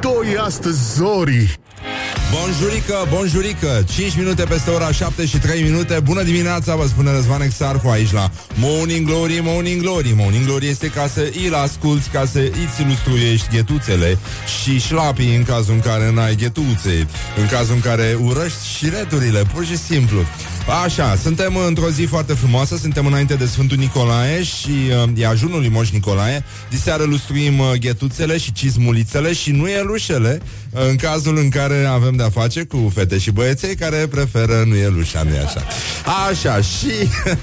doi astăzi, Zori! Bonjurică, bonjurică. 5 minute peste ora 7 și 3 minute. Bună dimineața, vă spune Răzvan Exarcu aici la Morning Glory, Morning Glory. Morning Glory este ca să îl asculti Ca să îți ilustruiești ghetuțele Și șlapii în cazul în care n-ai ghetuțe În cazul în care urăști și returile Pur și simplu. Așa, suntem într-o zi foarte frumoasă Suntem înainte de Sfântul Nicolae Și uh, e ajunul lui Moș Nicolae. Diseară lustruim uh, ghetuțele și cizmulițele Și nu e lușele uh, În cazul în care avem de-a face cu fete și băieței Care preferă nuielușa, nu așa Așa, și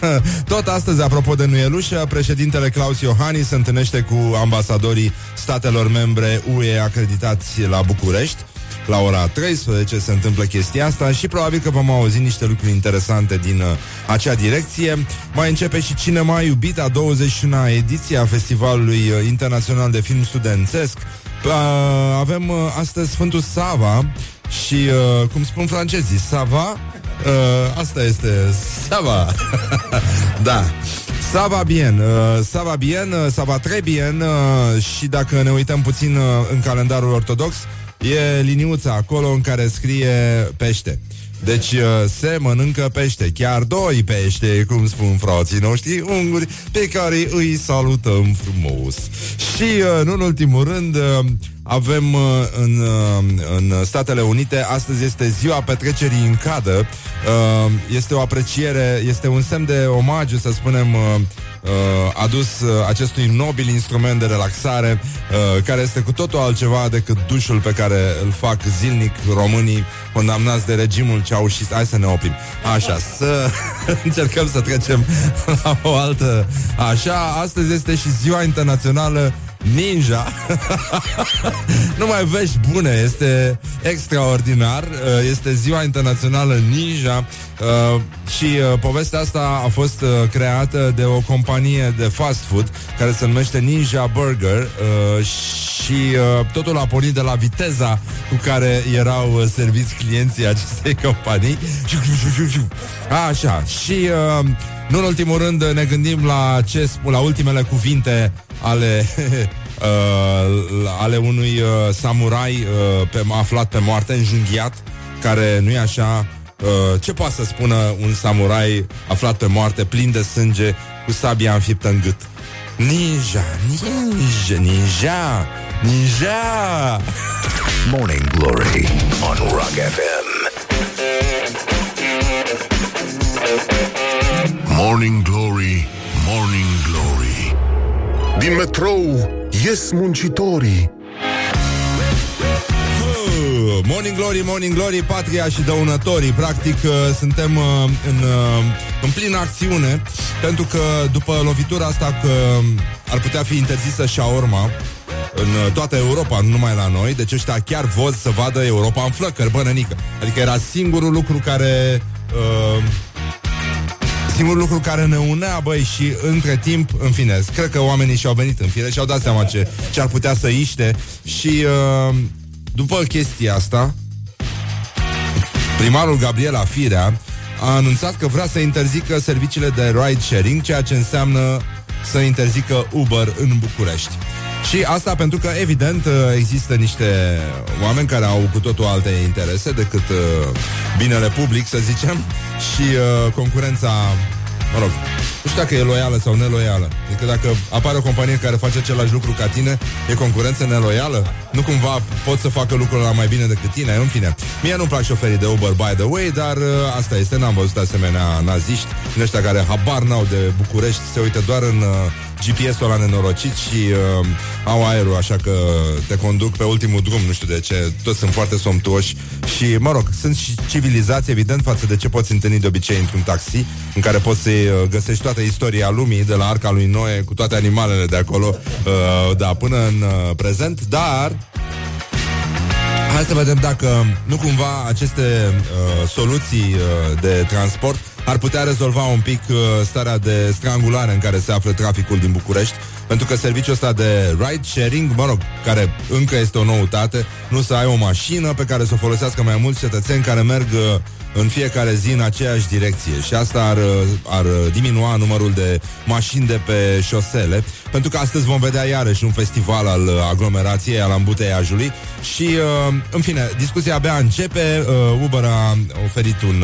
tot astăzi, apropo de nuielușa Președintele Claus Iohannis se întâlnește cu ambasadorii statelor membre UE acreditați la București la ora 13 se întâmplă chestia asta și probabil că vom auzi niște lucruri interesante din uh, acea direcție. Mai începe și Cinema Iubit, a 21-a ediție a Festivalului uh, Internațional de Film Studențesc. Uh, avem uh, astăzi Sfântul Sava și, uh, cum spun francezii, Sava, uh, asta este Sava. da. Ça va bien, uh, ça va bien, uh, ça va très bien uh, și dacă ne uităm puțin uh, în calendarul ortodox, e liniuța acolo în care scrie pește. Deci uh, se mănâncă pește, chiar doi pește, cum spun frații noștri unguri, pe care îi salutăm frumos. Și, uh, nu în ultimul rând, uh, avem uh, în, uh, în Statele Unite, astăzi este ziua petrecerii în cadă. Uh, este o apreciere, este un semn de omagiu, să spunem, uh, uh, adus uh, acestui nobil instrument de relaxare, uh, care este cu totul altceva decât dușul pe care îl fac zilnic românii condamnați de regimul ceaușist. Hai să ne oprim. Așa, să încercăm să trecem la o altă... Așa, astăzi este și ziua internațională Ninja. Numai vești bune Este extraordinar. Uh, Este ziua internațională Ninja. Uh, Și uh, povestea asta A fost uh, creată de o companie De fast food Care se numește Ninja Burger uh, Și uh, totul a pornit de la viteza Cu care erau uh, serviți clienții Acestei companii. Așa. Și uh, nu în ultimul rând ne gândim la ce spun, la ultimele cuvinte ale uh, ale unui uh, samurai uh, pe, aflat pe moarte, înjunghiat, care nu e așa. Uh, ce poate să spună un samurai aflat pe moarte, plin de sânge, cu sabia înfiptă în gât? Ninja, ninja, ninja, ninja! Morning Glory on Rock FM. Morning Glory, Morning Glory Din metrou ies muncitorii. Uh, Morning Glory, Morning Glory, Patria și Dăunătorii. Practic uh, suntem uh, în, uh, în plină acțiune Pentru că după lovitura asta că ar putea fi interzisă șaorma în uh, toată Europa, nu numai la noi Deci ăștia chiar voz să vadă Europa în flăcări, bănănică. Adică era singurul lucru care... Uh, Singurul lucru care ne unea, băi, și între timp, în fine, cred că oamenii și-au venit în fire și au dat seama ce, ce ar putea să iște și uh, după chestia asta, primarul Gabriela Firea a anunțat că vrea să interzică serviciile de ride-sharing, ceea ce înseamnă să interzică Uber în București. Și asta pentru că, evident, uh, există niște oameni care au cu totul alte interese decât uh, binele public, să zicem, și uh, concurența, mă rog, nu știu dacă e loială sau neloială. Adică dacă apare o companie care face același lucru ca tine, e concurență neloială? Nu cumva pot să facă lucrurile mai bine decât tine? În fine, mie nu-mi plac șoferii de Uber, by the way, dar uh, asta este, n-am văzut asemenea naziști, din ăștia care habar n-au de București, se uită doar în uh, GPS-ul la nenorocit și uh, au aerul, așa că te conduc pe ultimul drum, nu știu de ce, toți sunt foarte somtuoși și, mă rog, sunt și civilizați, evident, față de ce poți întâlni de obicei într-un taxi, în care poți să-i uh, găsești toată istoria lumii, de la arca lui Noe, cu toate animalele de acolo, uh, da, până în uh, prezent, dar Hai să vedem dacă nu cumva aceste uh, soluții uh, de transport ar putea rezolva un pic uh, starea de strangulare în care se află traficul din București, pentru că serviciul ăsta de ride sharing, mă rog, care încă este o noutate, nu să ai o mașină pe care să o folosească mai mulți cetățeni care merg uh, în fiecare zi în aceeași direcție și asta ar, ar diminua numărul de mașini de pe șosele, pentru că astăzi vom vedea iarăși un festival al aglomerației, al ambuteiajului și, uh, în fine, discuția abia începe. Uh, Uber a oferit un...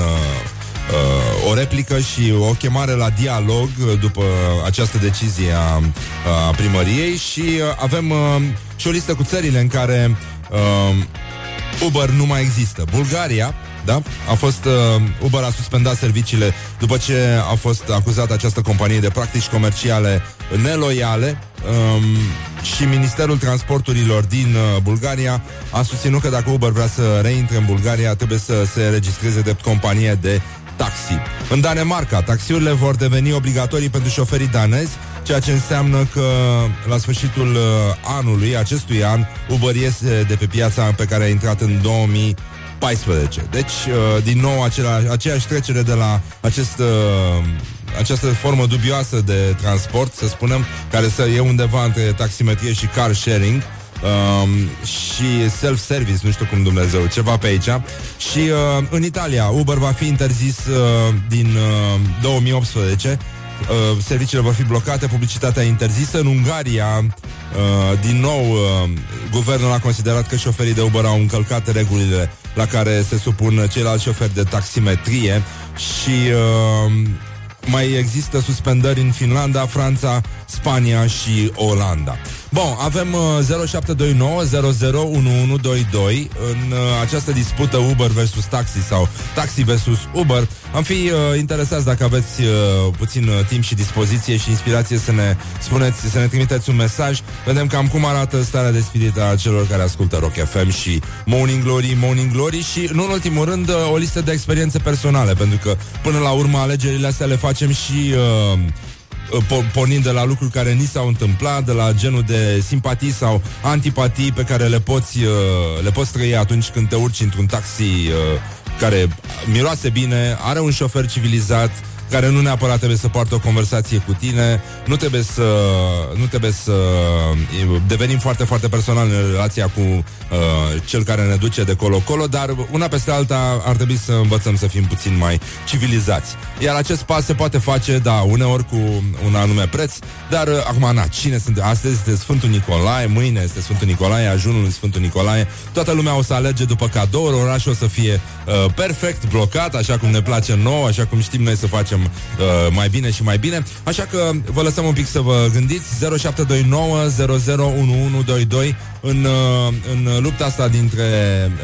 Uh, o replică și o chemare la dialog după această decizie a, a primăriei și uh, avem uh, și o listă cu țările în care uh, Uber nu mai există. Bulgaria, da? A fost uh, Uber a suspendat serviciile după ce a fost acuzată această companie de practici comerciale neloiale um, și Ministerul Transporturilor din uh, Bulgaria a susținut că dacă Uber vrea să reintre în Bulgaria, trebuie să se registreze de companie de taxi. În Danemarca, taxiurile vor deveni obligatorii pentru șoferii danezi, ceea ce înseamnă că la sfârșitul uh, anului, acestui an, Uber iese de pe piața pe care a intrat în 2000 14. Deci, uh, din nou, acela, aceeași trecere de la acest, uh, această formă dubioasă de transport, să spunem, care să e undeva între taximetrie și car sharing, um, și self-service, nu știu cum Dumnezeu, ceva pe aici. Și uh, în Italia, Uber va fi interzis uh, din uh, 2018 uh, serviciile vor fi blocate, publicitatea interzisă. În Ungaria, uh, din nou, uh, guvernul a considerat că șoferii de Uber au încălcat regulile la care se supun ceilalți șoferi de taximetrie și uh, mai există suspendări în Finlanda, Franța, Spania și Olanda. Bun, avem uh, 0729 001122 în uh, această dispută Uber versus taxi sau taxi versus Uber. Am fi uh, interesați dacă aveți uh, puțin uh, timp și dispoziție și inspirație să ne spuneți, să ne trimiteți un mesaj. Vedem cam cum arată starea de spirit a celor care ascultă Rock FM și Morning Glory, Morning Glory și, nu în ultimul rând, uh, o listă de experiențe personale, pentru că până la urmă alegerile astea le facem și uh, pornind de la lucruri care ni s-au întâmplat, de la genul de simpatii sau antipatii pe care le poți, uh, le poți trăi atunci când te urci într-un taxi uh, care miroase bine, are un șofer civilizat, care nu neapărat trebuie să poartă o conversație cu tine, nu trebuie să, nu trebuie să devenim foarte, foarte personal în relația cu uh, cel care ne duce de colo-colo, dar una peste alta ar trebui să învățăm să fim puțin mai civilizați. Iar acest pas se poate face, da, uneori cu un anume preț, dar uh, acum, na, cine sunt? Astăzi este Sfântul Nicolae, mâine este Sfântul Nicolae, ajunul Sfântul Nicolae, toată lumea o să alege după cadouri, orașul o să fie uh, perfect blocat, așa cum ne place nouă, așa cum știm noi să facem facem uh, mai bine și mai bine. Așa că vă lăsăm un pic să vă gândiți 0729 001122 în, uh, în lupta asta dintre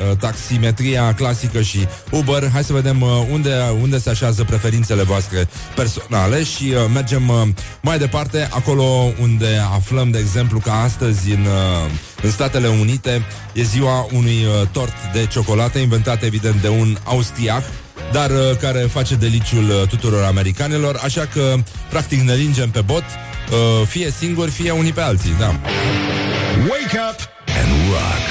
uh, taximetria clasică și Uber. Hai să vedem uh, unde, unde se așează preferințele voastre personale și uh, mergem uh, mai departe, acolo unde aflăm, de exemplu, că astăzi în, uh, în Statele Unite e ziua unui uh, tort de ciocolată inventat evident de un austriac dar uh, care face deliciul uh, tuturor americanilor, așa că practic ne lingem pe bot, uh, fie singuri, fie unii pe alții, da. Wake up and rock.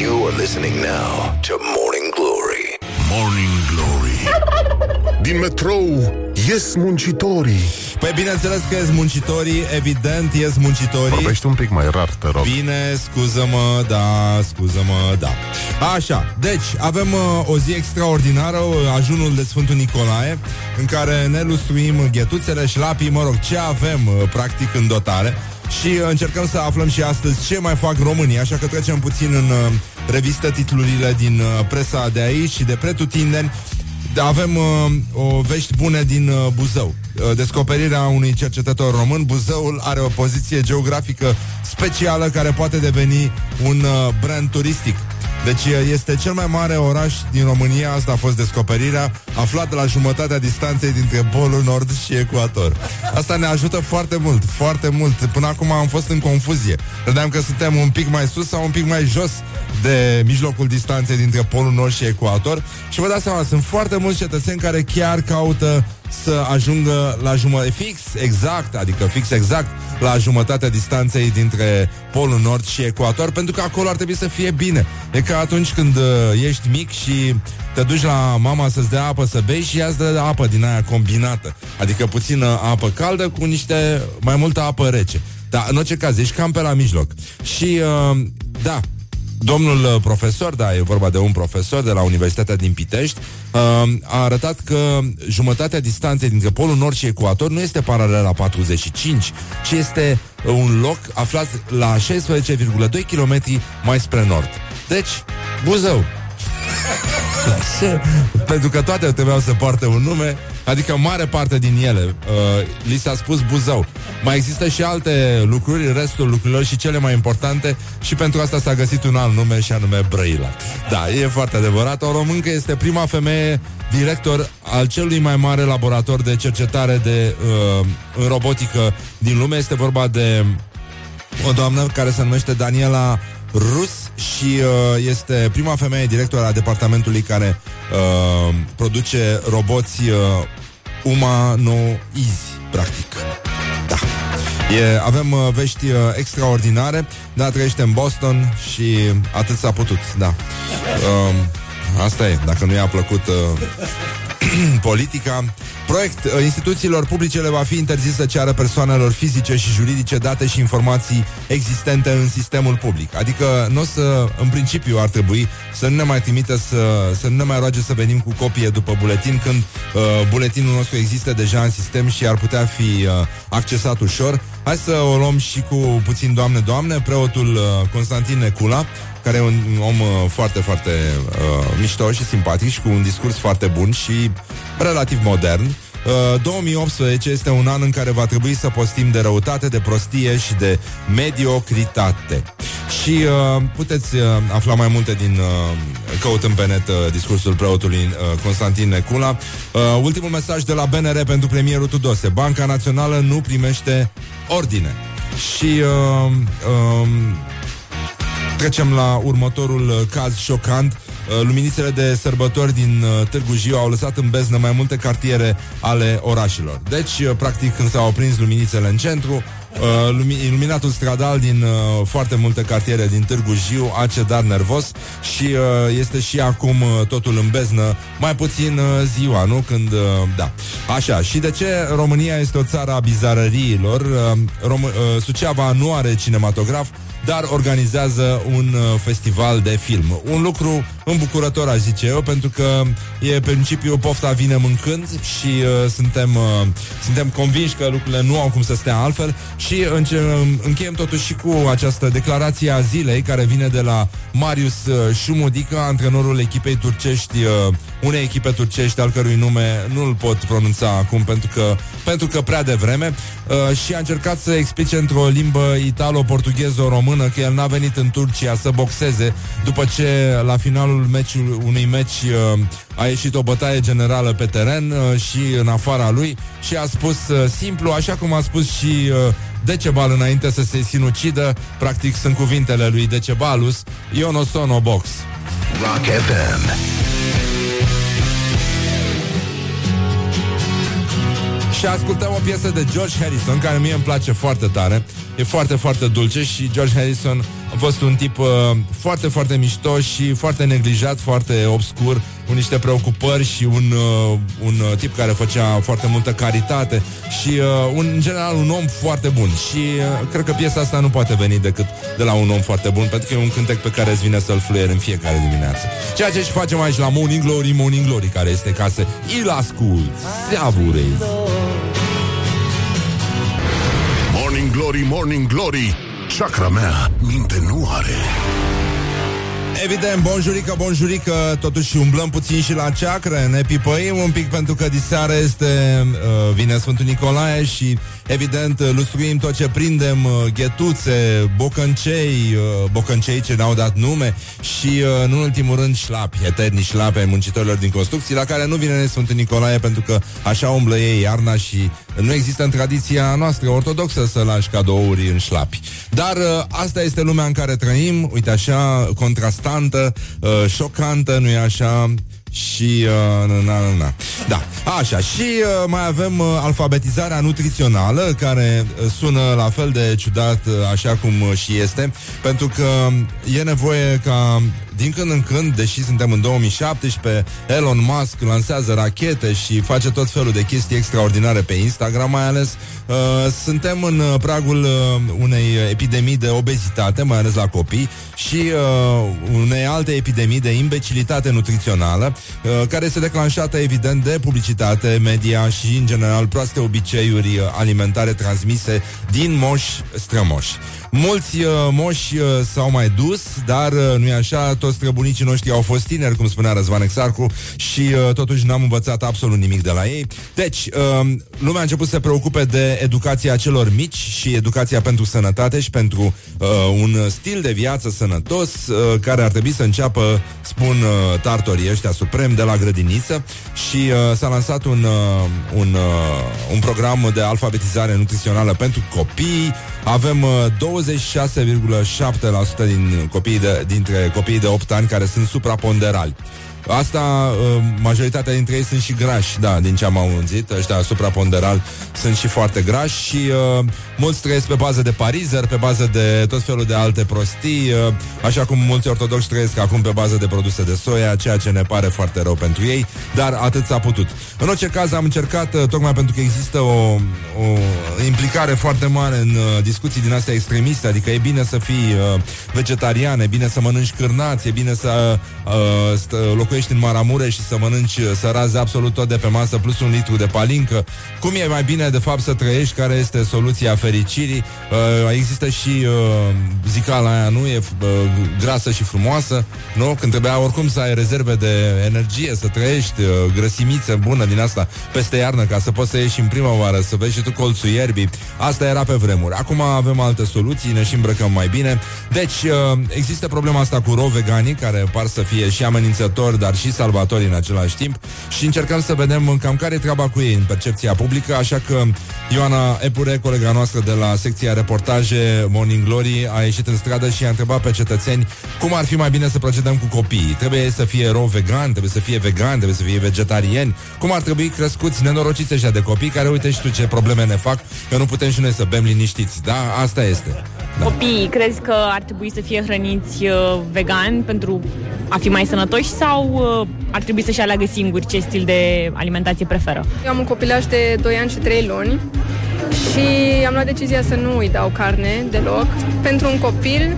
You are listening now to Morning Glory. Morning Glory Din metrou ies muncitorii Păi bineînțeles că ies muncitorii, evident ies muncitorii. Vorbești un pic mai rar, te rog. Bine, scuză-mă, da, scuză-mă, da. Așa, deci, avem uh, o zi extraordinară, uh, ajunul de Sfântul Nicolae, în care ne lustruim ghetuțele, șlapii, mă rog, ce avem, uh, practic, în dotare. Și uh, încercăm să aflăm și astăzi ce mai fac românii, așa că trecem puțin în uh, revistă titlurile din uh, presa de aici și de pretutindeni. Da, avem uh, o vești bune din uh, Buzău. Uh, descoperirea unui cercetător român. Buzăul are o poziție geografică specială care poate deveni un uh, brand turistic. Deci uh, este cel mai mare oraș din România, asta a fost descoperirea, aflat la jumătatea distanței dintre Polul Nord și Ecuator. Asta ne ajută foarte mult, foarte mult. Până acum am fost în confuzie. Credeam că suntem un pic mai sus sau un pic mai jos de mijlocul distanței dintre Polul Nord și Ecuator și vă dați seama, sunt foarte mulți cetățeni care chiar caută să ajungă la jumătate fix, exact, adică fix exact la jumătatea distanței dintre Polul Nord și Ecuator, pentru că acolo ar trebui să fie bine. E ca atunci când uh, ești mic și te duci la mama să-ți dea apă să bei și ea îți dă apă din aia combinată, adică puțină apă caldă cu niște mai multă apă rece. Dar în orice caz, ești cam pe la mijloc. Și, uh, da, Domnul uh, profesor, da, e vorba de un profesor de la Universitatea din Pitești, uh, a arătat că jumătatea distanței dintre Polul Nord și Ecuator nu este paralel la 45, ci este un loc aflat la 16,2 km mai spre nord. Deci, Buzău. Pentru că toate trebuiau să poarte un nume Adică mare parte din ele uh, Li s-a spus Buzău. Mai există și alte lucruri, restul lucrurilor Și cele mai importante Și pentru asta s-a găsit un alt nume și anume Brăila. Da, e foarte adevărat. O româncă este prima femeie director al celui mai mare laborator de cercetare de, uh, în robotică din lume. Este vorba de o doamnă care se numește Daniela Rus și uh, este prima femeie director a departamentului care uh, produce roboți uh, umanoizi, practic. Da. E, avem uh, vești uh, extraordinare, da, trăiește în Boston și atât s-a putut, da. Uh, asta e, dacă nu i-a plăcut uh, politica, proiect uh, instituțiilor publice le va fi interzis să ceară persoanelor fizice și juridice date și informații existente în sistemul public. Adică nu o să, în principiu ar trebui să nu ne mai trimite să, să nu ne mai roage să venim cu copie după buletin când uh, buletinul nostru există deja în sistem și ar putea fi uh, accesat ușor. Hai să o luăm și cu puțin doamne, doamne, preotul uh, Constantin Necula, care e un om uh, foarte, foarte uh, mișto și simpatic și cu un discurs foarte bun și relativ modern. Uh, 2018 este un an în care va trebui să postim de răutate, de prostie și de mediocritate. Și uh, puteți uh, afla mai multe din uh, căutând pe net uh, discursul preotului uh, Constantin Necula. Uh, ultimul mesaj de la BNR pentru premierul Tudose. Banca Națională nu primește ordine. Și uh, uh, Trecem la următorul uh, caz șocant. Uh, luminițele de sărbători din uh, Târgu Jiu au lăsat în beznă mai multe cartiere ale orașelor. Deci, practic, când s-au aprins luminițele în centru, iluminatul stradal din foarte multe cartiere din Târgu Jiu a cedat nervos și este și acum totul în beznă, mai puțin ziua, nu? Când, da. Așa, și de ce România este o țară a bizarăriilor? Rom- Suceava nu are cinematograf, dar organizează un uh, festival de film. Un lucru îmbucurător, aș zice eu, pentru că e pe principiu pofta vine mâncând și uh, suntem, uh, suntem convinși că lucrurile nu au cum să stea altfel. Și înce- încheiem totuși și cu această declarație a zilei care vine de la Marius uh, Șumudica, antrenorul echipei turcești, uh, unei echipe turcești al cărui nume nu-l pot pronunța acum pentru că, pentru că prea devreme. Uh, și a încercat să explice într-o limbă italo-portugheză-română că el n-a venit în Turcia să boxeze după ce la finalul finalul meciul, unui meci uh, a ieșit o bătaie generală pe teren uh, și în afara lui și a spus uh, simplu, așa cum a spus și uh, Decebal înainte să se sinucidă, practic sunt cuvintele lui Decebalus, eu no sono box. Rock FM. Și ascultăm o piesă de George Harrison Care mie îmi place foarte tare E foarte, foarte dulce și George Harrison a fost un tip uh, foarte, foarte mișto și foarte neglijat, foarte obscur, cu niște preocupări și un, uh, un uh, tip care făcea foarte multă caritate și, uh, un, în general, un om foarte bun. Și uh, cred că piesa asta nu poate veni decât de la un om foarte bun, pentru că e un cântec pe care îți vine să-l fluier în fiecare dimineață. Ceea ce și facem aici la Morning Glory, Morning Glory, care este ca să îl ascult, savurezi. Morning Glory, Morning Glory Chakra mea minte nu are. Evident, bonjurică, bonjurică Totuși umblăm puțin și la ceacră Ne pipăim un pic pentru că diseară este uh, Vine Sfântul Nicolae și evident, lustruim tot ce prindem, uh, ghetuțe, bocăncei, uh, bocăncei ce ne-au dat nume și, uh, în ultimul rând, șlapi, eterni șlapi ai muncitorilor din construcții, la care nu vine Sfântul Nicolae pentru că așa umblă ei iarna și nu există în tradiția noastră ortodoxă să lași cadouri în șlapi. Dar asta este lumea în care trăim, uite așa, contrastantă, șocantă, nu-i așa? Și uh, na, na, na. Da, așa Și uh, mai avem uh, alfabetizarea nutrițională Care uh, sună la fel de ciudat uh, Așa cum uh, și este Pentru că e nevoie ca din când în când, deși suntem în 2017, Elon Musk lansează rachete și face tot felul de chestii extraordinare pe Instagram, mai ales uh, suntem în uh, pragul uh, unei epidemii de obezitate, mai ales la copii, și uh, unei alte epidemii de imbecilitate nutrițională, uh, care este declanșată, evident, de publicitate, media și, în general, proaste obiceiuri uh, alimentare transmise din moși strămoși. Mulți uh, moși uh, s-au mai dus, dar uh, nu e așa, toți străbunicii noștri au fost tineri, cum spunea Răzvan Exarcu, și uh, totuși n-am învățat absolut nimic de la ei. Deci, uh, lumea a început să se preocupe de educația celor mici și educația pentru sănătate și pentru uh, un stil de viață sănătos, uh, care ar trebui să înceapă, spun uh, tartorii ăștia suprem, de la grădiniță și uh, s-a lansat un, uh, un, uh, un program de alfabetizare nutrițională pentru copii. Avem uh, 26,7% din copiii de, dintre copiii de 8 ani care sunt supraponderali. Asta, uh, majoritatea dintre ei sunt și grași, da, din ce am auzit, ăștia supraponderal sunt și foarte grași și uh, mulți trăiesc pe bază de parizer, pe bază de tot felul de alte prostii, uh, așa cum mulți ortodoxi trăiesc acum pe bază de produse de soia, ceea ce ne pare foarte rău pentru ei, dar atât s-a putut. În orice caz am încercat, uh, tocmai pentru că există o, o implicare foarte mare în uh, discuții din astea extremiste, adică e bine să fii uh, vegetarian, e bine să mănânci cârnați, e bine să uh, stă, locuiești în Maramureș și să mănânci, să razi absolut tot de pe masă, plus un litru de palincă. Cum e mai bine, de fapt, să trăiești? Care este soluția fericirii? Uh, există și uh, zicala aia, nu? E uh, grasă și frumoasă, nu? Când trebuia oricum să ai rezerve de energie, să trăiești, uh, grăsimiță bună din asta peste iarnă, ca să poți să ieși în primăvară, să vezi și tu colțul ierbii. Asta era pe vremuri. Acum avem alte soluții, ne și îmbrăcăm mai bine. Deci, uh, există problema asta cu ro veganii, care par să fie și amenințători, dar și salvatori în același timp și încercăm să vedem cam care e treaba cu ei în percepția publică, așa că Ioana Epure, colega noastră de la secția reportaje Morning Glory, a ieșit în stradă și a întrebat pe cetățeni cum ar fi mai bine să procedăm cu copiii. Trebuie să fie ro vegan, trebuie să fie vegan, trebuie să fie vegetarieni. Cum ar trebui crescuți nenorociți ăștia de copii care uite și tu ce probleme ne fac, că nu putem și noi să bem liniștiți. Da, asta este. Da. Copiii, crezi că ar trebui să fie hrăniți uh, vegan pentru a fi mai sănătoși sau uh, ar trebui să-și aleagă singuri ce stil de alimentație preferă? Eu am un copilaj de 2 ani și 3 luni și am luat decizia să nu îi dau carne deloc. Pentru un copil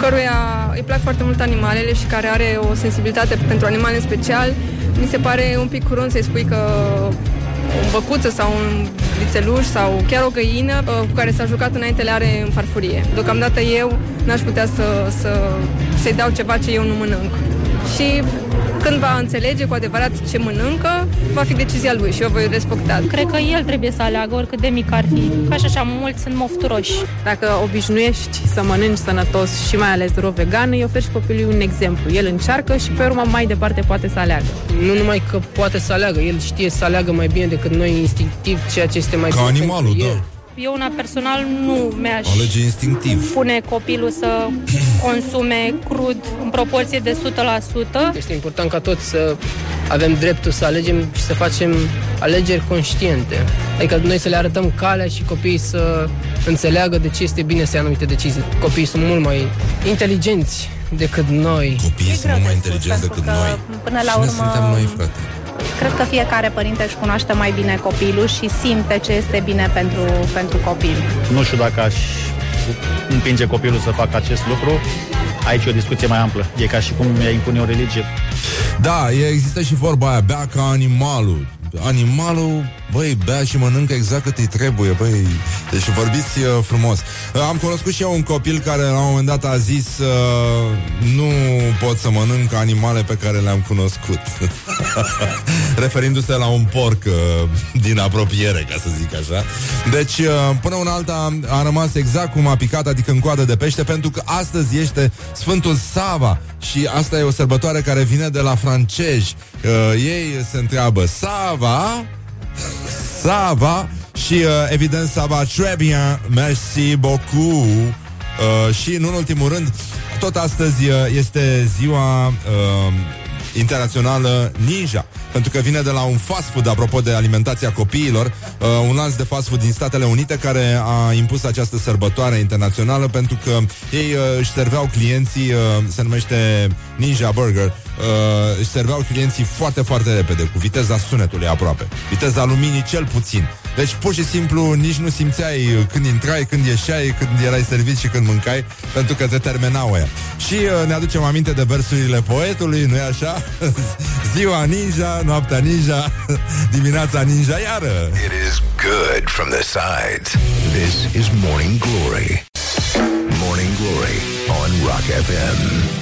căruia îi plac foarte mult animalele și care are o sensibilitate pentru animale în special, mi se pare un pic curând să-i spui că o băcuță sau un vițeluș sau chiar o găină uh, cu care s-a jucat înainte le are în farfurie. Deocamdată eu n-aș putea să, să, să-i dau ceva ce eu nu mănânc. Și când va înțelege cu adevărat ce mănâncă, va fi decizia lui și eu voi respecta. Cred că el trebuie să aleagă oricât de mic ar fi. Ca și așa, mulți sunt mofturoși. Dacă obișnuiești să mănânci sănătos și mai ales ro vegan, îi oferi copilului un exemplu. El încearcă și pe urmă mai departe poate să aleagă. Nu numai că poate să aleagă, el știe să aleagă mai bine decât noi instinctiv ceea ce este mai Ca bine animalul, pentru el. Da. Eu, una personal, nu mi-aș Alege instinctiv. pune copilul să consume crud în proporție de 100%. Este important ca toți să avem dreptul să alegem și să facem alegeri conștiente. Adică noi să le arătăm calea și copiii să înțeleagă de ce este bine să ia anumite decizii. Copiii sunt mult mai inteligenți decât noi. Copiii sunt mult mai inteligenți decât noi. Până la Cine urmă, suntem noi, frate? Cred că fiecare părinte își cunoaște mai bine copilul și simte ce este bine pentru, pentru copil. Nu știu dacă aș împinge copilul să facă acest lucru. Aici e o discuție mai amplă. E ca și cum ea impune o religie. Da, e, există și vorba aia, bea ca animalul. Animalul Băi, bea și mănâncă exact cât îi trebuie, băi. Deci vorbiți uh, frumos. Uh, am cunoscut și eu un copil care la un moment dat a zis uh, nu pot să mănânc animale pe care le-am cunoscut. Referindu-se la un porc uh, din apropiere, ca să zic așa. Deci, uh, până una alta a rămas exact cum a picat, adică în coadă de pește, pentru că astăzi este Sfântul Sava și asta e o sărbătoare care vine de la francezi. Uh, ei se întreabă Sava? Sava? Și uh, evident Sava très bien, merci beaucoup. Uh, și în ultimul rând, tot astăzi uh, este ziua uh, internațională Ninja, pentru că vine de la un fast food, apropo de alimentația copiilor, uh, un lanț de fast food din Statele Unite care a impus această sărbătoare internațională pentru că ei uh, își serveau clienții, uh, se numește Ninja Burger, uh, își serveau clienții foarte, foarte repede, cu viteza sunetului aproape, viteza luminii cel puțin. Deci, pur și simplu, nici nu simțeai când intrai, când ieșeai, când erai servit și când mâncai, pentru că te terminau ea. Și uh, ne aducem aminte de versurile poetului, nu-i așa? Ziua ninja, noaptea ninja, dimineața ninja iară. It is good from the sides. This is Morning Glory. Morning Glory on Rock FM.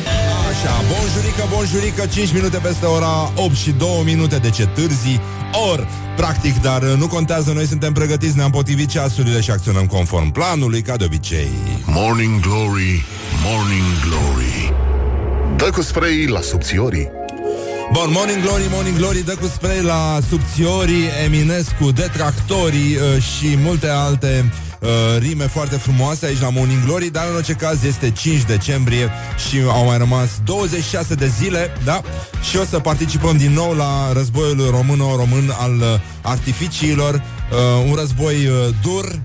Așa, bonjurică, bonjurică, 5 minute peste ora 8 și 2 minute, de ce târzi? Or, practic, dar uh, nu contează, noi suntem pregătiți, ne-am potrivit ceasurile și acționăm conform planului, ca de obicei. Morning Glory, Morning Glory Dă cu spray la subțiorii Bun, Morning Glory, Morning Glory Dă cu spray la subțiorii Eminescu, detractorii uh, Și multe alte uh, rime foarte frumoase aici la Morning Glory Dar în orice caz este 5 decembrie Și au mai rămas 26 de zile Da? Și o să participăm din nou la războiul româno-român Al uh, artificiilor uh, Un război uh, dur,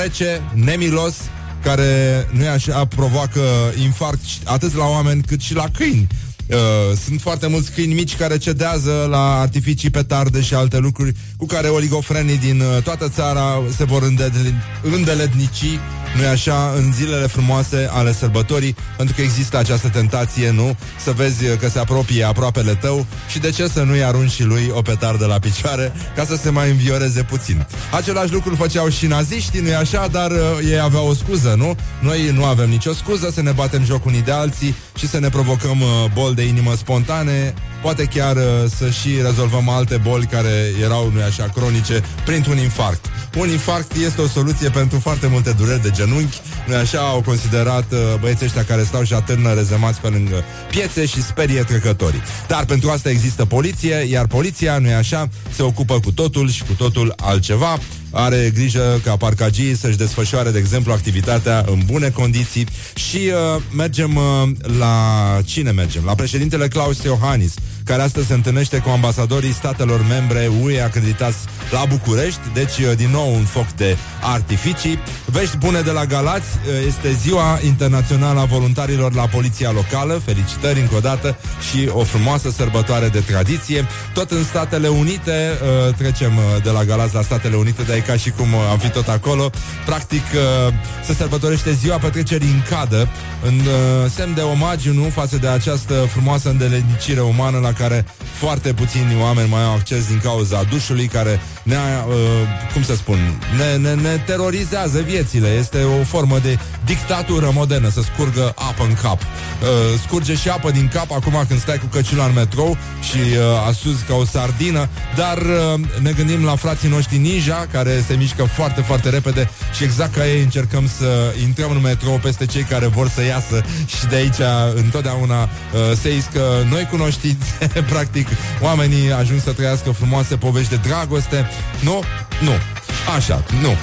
rece, nemilos care nu e așa, provoacă infarct atât la oameni cât și la câini. Uh, sunt foarte mulți câini mici care cedează la artificii petarde și alte lucruri cu care oligofrenii din uh, toată țara se vor îndele- îndeletnici, nu așa, în zilele frumoase ale sărbătorii, pentru că există această tentație, nu? Să vezi că se apropie aproapele tău și de ce să nu-i arunci și lui o petardă la picioare ca să se mai învioreze puțin. Același lucru făceau și naziștii, nu-i așa, dar uh, ei aveau o scuză, nu? Noi nu avem nicio scuză să ne batem joc unii de alții și să ne provocăm uh, boli de inimă spontane, poate chiar uh, să și rezolvăm alte boli care erau, nu așa, cronice, printr-un infarct. Un infarct este o soluție pentru foarte multe dureri de genunchi, nu așa au considerat uh, băieții ăștia care stau și atârnă rezemați pe lângă piețe și sperie trecătorii. Dar pentru asta există poliție, iar poliția, nu așa, se ocupă cu totul și cu totul altceva are grijă ca parcagii să-și desfășoare, de exemplu, activitatea în bune condiții și uh, mergem uh, la... Cine mergem? La președintele Claus Iohannis, care astăzi se întâlnește cu ambasadorii statelor membre UE acreditați la București, deci uh, din nou un foc de artificii. Vești bune de la Galați, uh, este ziua internațională a voluntarilor la poliția locală, felicitări încă o dată și o frumoasă sărbătoare de tradiție. Tot în Statele Unite, uh, trecem uh, de la Galați la Statele Unite, dar e ca și cum uh, am fi tot acolo. Practic, uh, se sărbătorește ziua petrecerii în cadă, în uh, semn de omagiu, nu, față de această frumoasă îndeletnicire umană la care foarte puțini oameni mai au acces din cauza dușului care ne, uh, cum să spun, ne, ne, ne terorizează viețile. Este o formă de dictatură modernă, să scurgă apă în cap. Uh, scurge și apă din cap acum când stai cu căciula în metrou și uh, asuzi ca o sardină, dar uh, ne gândim la frații noștri ninja, care se mișcă foarte, foarte repede și exact ca ei încercăm să intrăm în metrou peste cei care vor să iasă și de aici întotdeauna uh, se iscă noi cunoștințe, practic oamenii ajung să trăiască frumoase povești de dragoste. Nu? Nu. Așa, nu.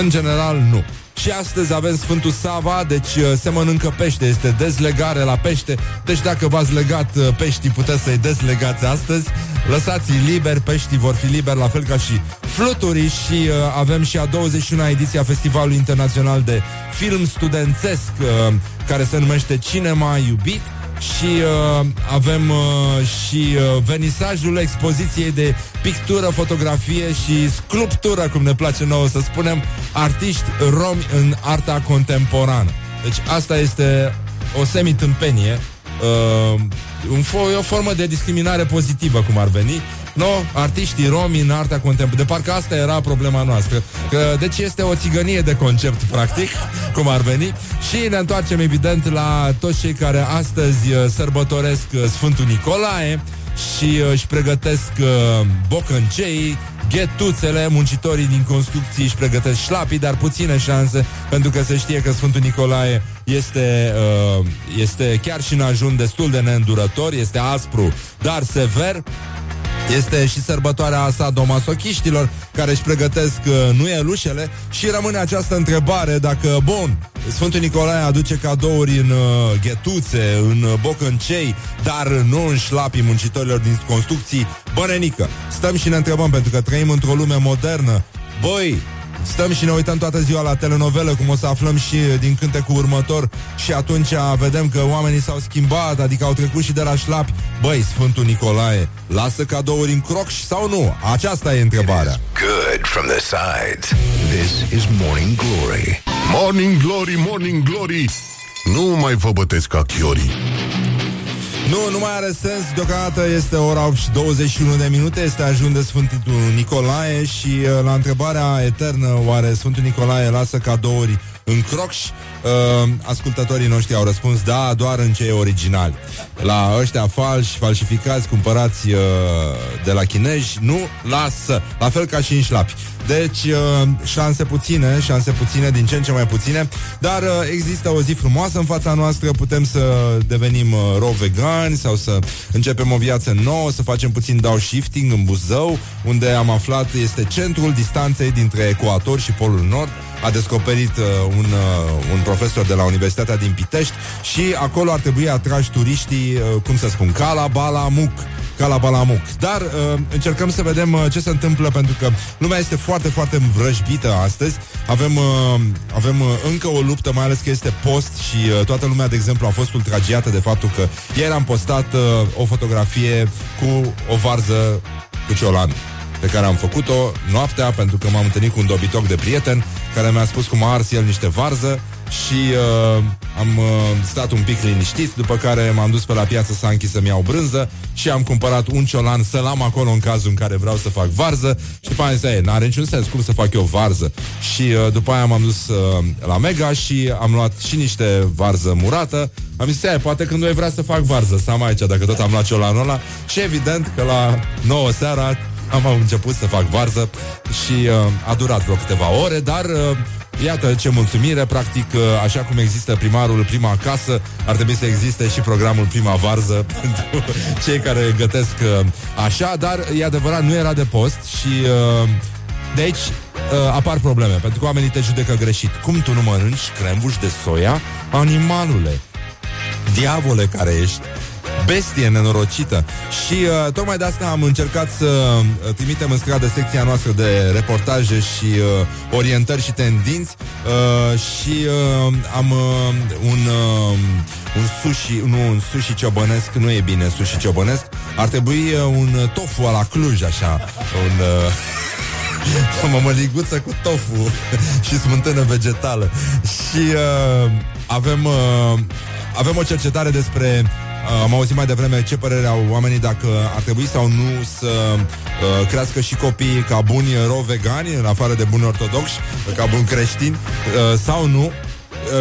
În general, nu. Și astăzi avem Sfântul Sava, deci uh, se mănâncă pește, este dezlegare la pește. Deci dacă v-ați legat uh, peștii, puteți să-i dezlegați astăzi. Lăsați-i liberi, peștii vor fi liberi, la fel ca și fluturii și uh, avem și a 21-a ediție a Festivalului Internațional de Film Studențesc, uh, care se numește Cinema Iubit și uh, avem uh, și uh, venisajul expoziției de pictură, fotografie și sculptură, cum ne place nouă să spunem, artiști romi în arta contemporană. Deci asta este o semitâmpenie, uh, un fo- e o formă de discriminare pozitivă, cum ar veni, No, artiștii romi în artea contemporană. De parcă asta era problema noastră. Că, deci este o țigănie de concept, practic, cum ar veni. Și ne întoarcem, evident, la toți cei care astăzi uh, sărbătoresc uh, Sfântul Nicolae și uh, își pregătesc uh, bocăncei, ghetuțele, muncitorii din construcții își pregătesc șlapii, dar puține șanse, pentru că se știe că Sfântul Nicolae este, uh, este chiar și în ajun destul de neîndurător, este aspru, dar sever, este și sărbătoarea sadomasochiștilor care își pregătesc uh, nuielușele și rămâne această întrebare dacă, bun, Sfântul Nicolae aduce cadouri în uh, ghetuțe, în uh, bocăncei, dar nu în șlapii muncitorilor din construcții, bănenică. Stăm și ne întrebăm, pentru că trăim într-o lume modernă. Băi, Stăm și ne uităm toată ziua la telenovelă, cum o să aflăm și din cântecul următor și atunci vedem că oamenii s-au schimbat, adică au trecut și de la șlapi. Băi, Sfântul Nicolae, lasă cadouri în croc sau nu? Aceasta e întrebarea. Good from the sides. This is Morning Glory. Morning Glory, Morning Glory Nu mai vă bătesc ca chiorii Nu, nu mai are sens. Deocamdată este ora 8 și 21 de minute. Este ajun de Sfântul Nicolae Și uh, la întrebarea eternă Oare Sfântul Nicolae lasă cadouri în crocș uh, Ascultătorii noștri au răspuns Da, doar în cei originali. La ăștia falși, falsificați Cumpărați uh, de la chinezi Nu lasă, la fel ca și în șlapi. Deci, uh, șanse puține, șanse puține, din ce în ce mai puține, dar uh, există o zi frumoasă în fața noastră, putem să devenim uh, ro vegani sau să începem o viață nouă, să facem puțin downshifting în Buzău, unde am aflat este centrul distanței dintre ecuator și polul nord. A descoperit uh, un, uh, un profesor de la Universitatea din Pitești și acolo ar trebui atrași turiștii, uh, cum să spun, Cala Bala Muc ca la Balamuc. Dar uh, încercăm să vedem uh, ce se întâmplă pentru că lumea este foarte, foarte învrăjbită astăzi. Avem, uh, avem uh, încă o luptă, mai ales că este post și uh, toată lumea, de exemplu, a fost ultragiată de faptul că ieri am postat uh, o fotografie cu o varză cu ciolan pe care am făcut-o noaptea pentru că m-am întâlnit cu un dobitoc de prieten care mi-a spus cum a ars el niște varză și uh, am uh, stat un pic liniștit, după care m-am dus pe la piață Sanchi să-mi iau brânză și am cumpărat un ciolan să-l am acolo în cazul în care vreau să fac varză și după aia zis, n-are niciun sens cum să fac eu varză. Și uh, după aia m-am dus uh, la Mega și am luat și niște varză murată. Am zis, aia, poate când nu vrea să fac varză, să am aici, dacă tot am luat ciolanul ăla. Și evident că la 9 seara am început să fac varză și uh, a durat vreo câteva ore, dar uh, Iată ce mulțumire, practic, uh, așa cum există primarul Prima Casă, ar trebui să existe și programul Prima Varză pentru cei care gătesc uh, așa, dar e adevărat, nu era de post și uh, de aici apar probleme, pentru că oamenii te judecă greșit. Cum tu nu mănânci crembuș de soia? Animalule! Diavole care ești! Bestie nenorocită. Și uh, tocmai de asta am încercat să uh, trimitem în stradă secția noastră de reportaje și uh, orientări și tendinți uh, și uh, am uh, un, uh, un sushi, nu, un sushi ciobănesc, nu e bine sushi ciobănesc, ar trebui uh, un tofu la Cluj, așa, un... Uh, o mămăliguță cu tofu și smântână vegetală. Și uh, avem, uh, avem o cercetare despre Uh, am auzit mai devreme ce părere au oamenii dacă ar trebui sau nu să uh, crească și copiii ca buni ro-vegani, în afară de buni ortodoxi, ca buni creștini, uh, sau nu.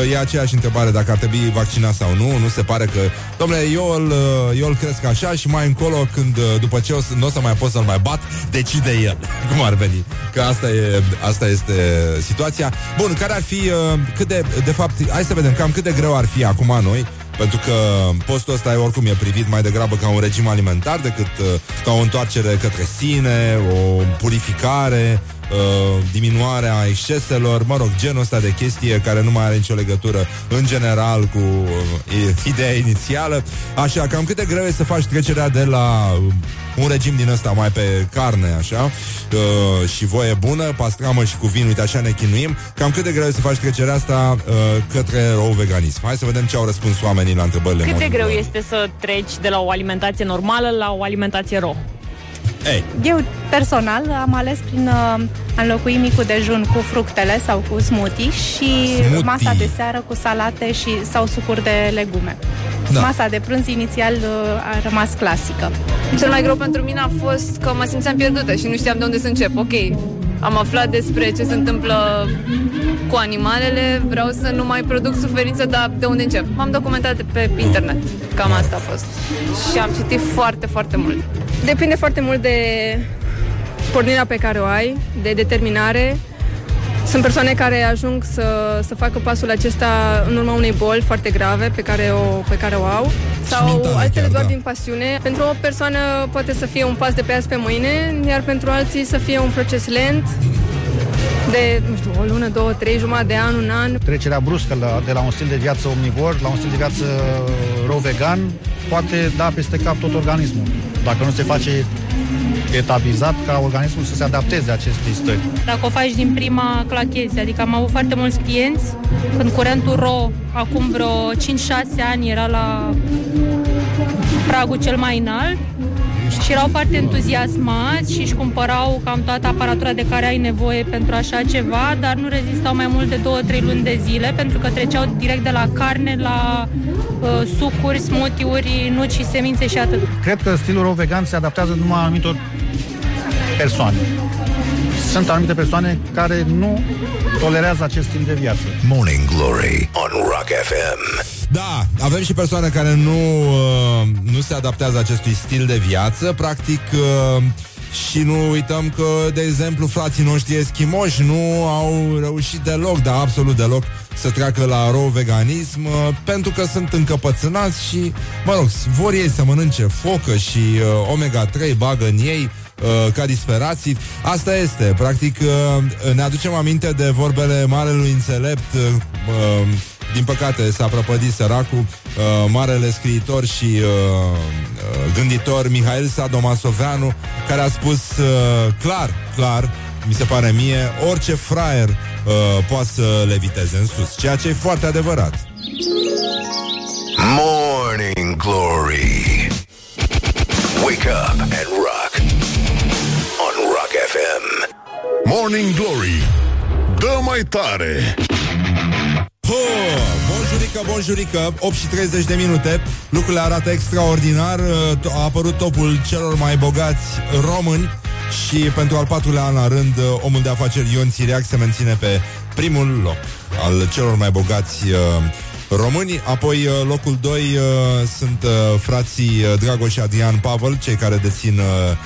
Uh, e aceeași întrebare dacă ar trebui vaccinat sau nu. Nu se pare că, domnule, eu îl, uh, eu îl cresc așa și mai încolo, când uh, după ce o să, nu o să mai pot să-l mai bat, decide el. Cum ar veni? Că asta, e, asta este situația. Bun, care ar fi, cât de, de fapt, hai să vedem cam cât de greu ar fi acum noi pentru că postul ăsta e oricum e privit mai degrabă ca un regim alimentar decât uh, ca o întoarcere către sine, o purificare, uh, diminuarea exceselor, mă rog, genul ăsta de chestie care nu mai are nicio legătură în general cu uh, ideea inițială. Așa, cam cât de greu e să faci trecerea de la uh, un regim din ăsta mai pe carne, așa, uh, și voie bună, pastramă și cu vin, uite, așa ne chinuim. Cam cât de greu e să faci trecerea asta uh, către rău veganism. Hai să vedem ce au răspuns oamenii la întrebările Cât de greu Morning este să treci de la o alimentație normală la o alimentație ro? Ei, Eu, personal, am ales prin uh, a înlocui micul dejun cu fructele sau cu smoothie și Smoothie. masa de seară cu salate și sau sucuri de legume. Da. Masa de prânz inițial uh, a rămas clasică. Cel mai greu pentru mine a fost că mă simțeam pierdută și nu știam de unde să încep. Ok, am aflat despre ce se întâmplă cu animalele, vreau să nu mai produc suferință, dar de unde încep? M-am documentat pe internet, cam asta a fost. Și am citit foarte, foarte mult. Depinde foarte mult de pornirea pe care o ai, de determinare. Sunt persoane care ajung să, să facă pasul acesta în urma unei boli foarte grave pe care o, pe care o au sau mentale altele chiar, doar da. din pasiune. Pentru o persoană poate să fie un pas de pe azi pe mâine, iar pentru alții să fie un proces lent de, nu știu, o lună, două, trei, jumătate de an, un an. Trecerea bruscă la, de la un stil de viață omnivor la un stil de viață rău vegan poate da peste cap tot organismul. Dacă nu se face etapizat ca organismul să se adapteze acestei stări. Dacă o faci din prima clachezi, adică am avut foarte mulți clienți când curentul ro acum vreo 5-6 ani era la pragul cel mai înalt și erau foarte entuziasmați și își cumpărau cam toată aparatura de care ai nevoie pentru așa ceva, dar nu rezistau mai mult de 2-3 luni de zile pentru că treceau direct de la carne la uh, sucuri, smoothie-uri, nuci și semințe și atât. Cred că stilul rău vegan se adaptează numai anumitor persoane. Sunt anumite persoane care nu tolerează acest stil de viață. Morning Glory on Rock FM. Da, avem și persoane care nu, uh, nu se adaptează acestui stil de viață, practic uh, și nu uităm că, de exemplu, frații noștri eschimoși nu au reușit deloc, dar absolut deloc, să treacă la raw veganism, uh, pentru că sunt încăpățânați și, mă rog, vor ei să mănânce focă și uh, omega-3 bagă în ei, uh, ca disperații. Asta este, practic, uh, ne aducem aminte de vorbele marelui înțelept, uh, uh, din păcate s-a prăpădit săracul, uh, marele scriitor și uh, uh, gânditor Mihail Sadomasoveanu, care a spus uh, clar, clar, mi se pare mie, orice fraier uh, poate să leviteze în sus, ceea ce e foarte adevărat. Morning Glory. Wake up and rock. Morning Glory. Dă mai tare. Ho! Bonjurică, bonjurică. 8 și 30 de minute. Lucrurile arată extraordinar. Uh, A apărut topul celor mai bogați români Și pentru al patrulea an la rând uh, Omul de afaceri Ion Țiriac se menține pe primul loc Al celor mai bogați uh, români. Apoi uh, locul 2 uh, sunt uh, frații uh, Dragoș și Adrian Pavel Cei care dețin uh,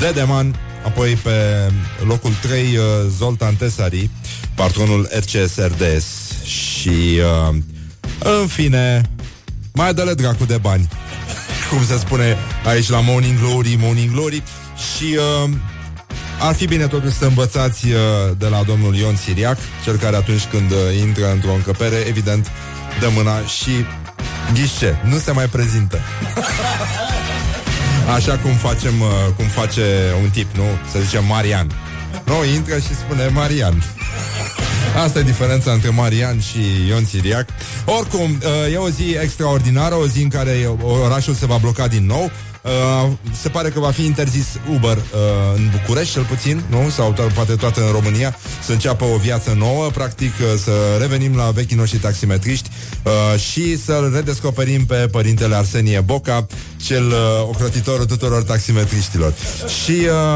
Dedeman Apoi pe locul 3 uh, Zoltan Tesari Patronul RCS RDS Și uh, în fine Mai dă-le dracu de bani. Cum se spune aici la Morning Glory Morning Glory. Și uh, ar fi bine totuși să învățați uh, de la domnul Ion Siriac Cel care atunci când uh, intră într-o încăpere Evident dă mâna și Ghișe, nu se mai prezintă Așa cum facem, uh, cum face un tip, nu? Să zicem Marian. Nu, intră și spune Marian. Asta e diferența între Marian și Ion Țiriac. Oricum, uh, e o zi extraordinară, o zi în care orașul se va bloca din nou. Uh, se pare că va fi interzis Uber uh, în București, cel puțin, nu? Sau to- poate toată în România, să înceapă o viață nouă, practic uh, să revenim la vechii noștri taximetriști uh, și să-l redescoperim pe părintele Arsenie Boca, cel uh, ocrotitorul tuturor taximetriștilor. Și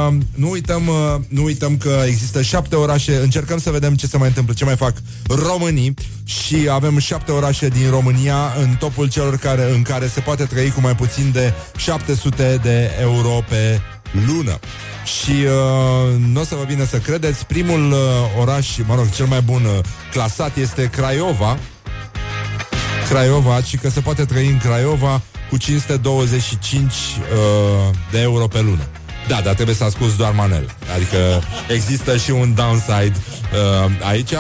uh, nu uităm, uh, nu uităm că există șapte orașe, încercăm să vedem ce se mai întâmplă, ce mai fac românii și avem șapte orașe din România în topul celor care, în care se poate trăi cu mai puțin de 700 de euro pe lună. Și uh, nu o să vă vină să credeți, primul uh, oraș, mă rog, cel mai bun uh, clasat este Craiova, Craiova, și că se poate trăi în Craiova cu 525 uh, de euro pe lună. Da, dar trebuie să asculti doar manel. Adică există și un downside uh, aici.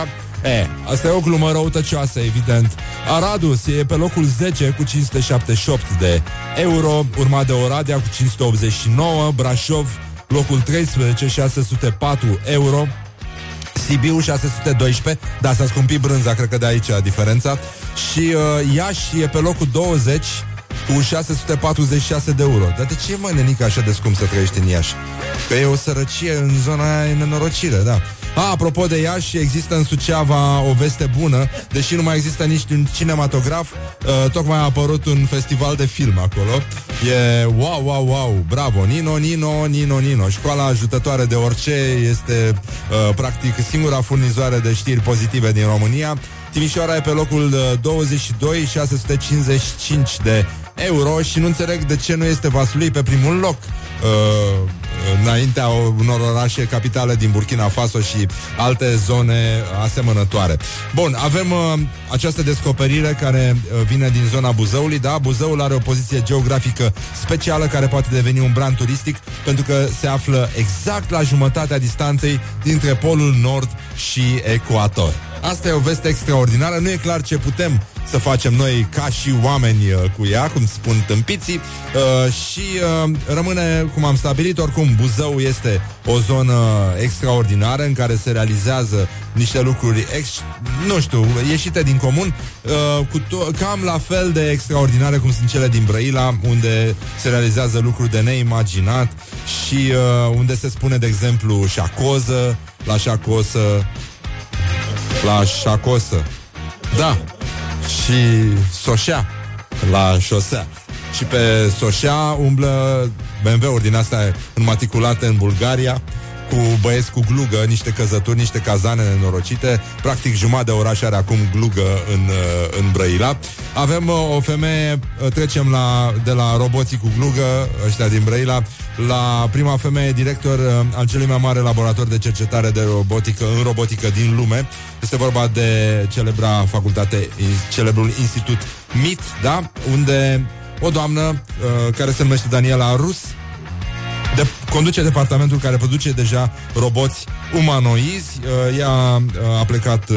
E, asta e o glumă răutăcioasă, evident. Aradus e pe locul 10 cu 578 de euro, urmat de Oradea cu 589, Brașov locul 13, 604 euro, Sibiu 612 Da, s-a scumpit brânza, cred că de aici diferența Și uh, Iași e pe locul 20 Cu 646 de euro Dar de ce, mă, nenică, așa de scump să trăiești în Iași? Că e o sărăcie în zona aia, e nenorocire, da A, apropo de Iași, există în Suceava o veste bună, deși nu mai există nici un cinematograf, uh, tocmai a apărut un festival de film acolo. E wow, wow, wow, bravo, Nino, Nino, Nino, Nino. Școala ajutătoare de orice este uh, practic singura furnizoare de știri pozitive din România. Timișoara e pe locul uh, 22, 655 de euro și nu înțeleg de ce nu este Vaslui pe primul loc. Uh, înaintea unor orașe capitale din Burkina Faso și alte zone asemănătoare. Bun, avem uh, această descoperire care uh, vine din zona Buzăului, da? Buzăul are o poziție geografică specială care poate deveni un brand turistic pentru că se află exact la jumătatea distanței dintre Polul Nord și Ecuator. Asta e o veste extraordinară, nu e clar ce putem să facem noi ca și oameni uh, cu ea, cum spun tâmpiții. Uh, și uh, rămâne, cum am stabilit, oricum Buzău este o zonă extraordinară în care se realizează niște lucruri, ex- nu știu, ieșite din comun, uh, cu to- cam la fel de extraordinare cum sunt cele din Brăila, unde se realizează lucruri de neimaginat și uh, unde se spune, de exemplu, șacoză, la șacosă, la șacosă. Da. Și soșea la șosea. Și pe soșea umblă BMW-uri din astea înmatriculate în Bulgaria cu băieți cu glugă, niște căzături, niște cazane nenorocite. Practic jumătate de oraș are acum glugă în, uh, în Brăila. Avem uh, o femeie, uh, trecem la, de la roboții cu glugă, ăștia din Brăila, la prima femeie director al celui mai mare laborator de cercetare de robotică în robotică din lume. Este vorba de celebra facultate, celebrul institut MIT, da? Unde o doamnă uh, care se numește Daniela Rus de, conduce departamentul care produce deja roboți umanoizi. Uh, ea uh, a plecat, uh,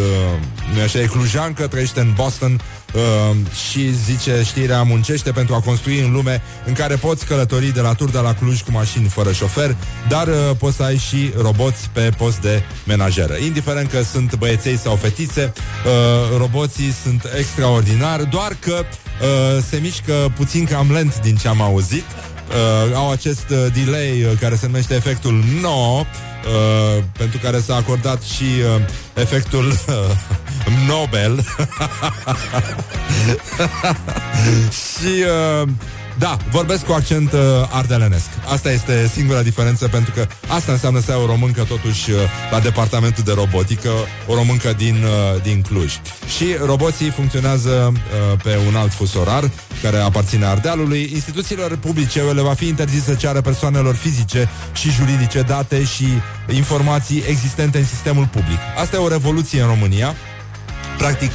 nu așa, e clujancă, trăiește în Boston uh, și zice știrea muncește pentru a construi în lume în care poți călători de la Turda la Cluj cu mașini fără șofer, dar uh, poți să ai și roboți pe post de menajeră. Indiferent că sunt băieței sau fetițe, uh, roboții sunt extraordinari, doar că uh, se mișcă puțin cam lent din ce am auzit uh, au acest uh, delay uh, care se numește efectul no, uh, pentru care s-a acordat și uh, efectul uh, Nobel. și uh, da, vorbesc cu accent uh, ardelenesc. Asta este singura diferență pentru că asta înseamnă să ai o româncă totuși uh, la departamentul de robotică, o româncă din, uh, din Cluj. Și roboții funcționează uh, pe un alt fusorar care aparține Ardealului. Instituțiilor publice le va fi interzis să ceară persoanelor fizice și juridice date și informații existente în sistemul public. Asta e o revoluție în România. Practic,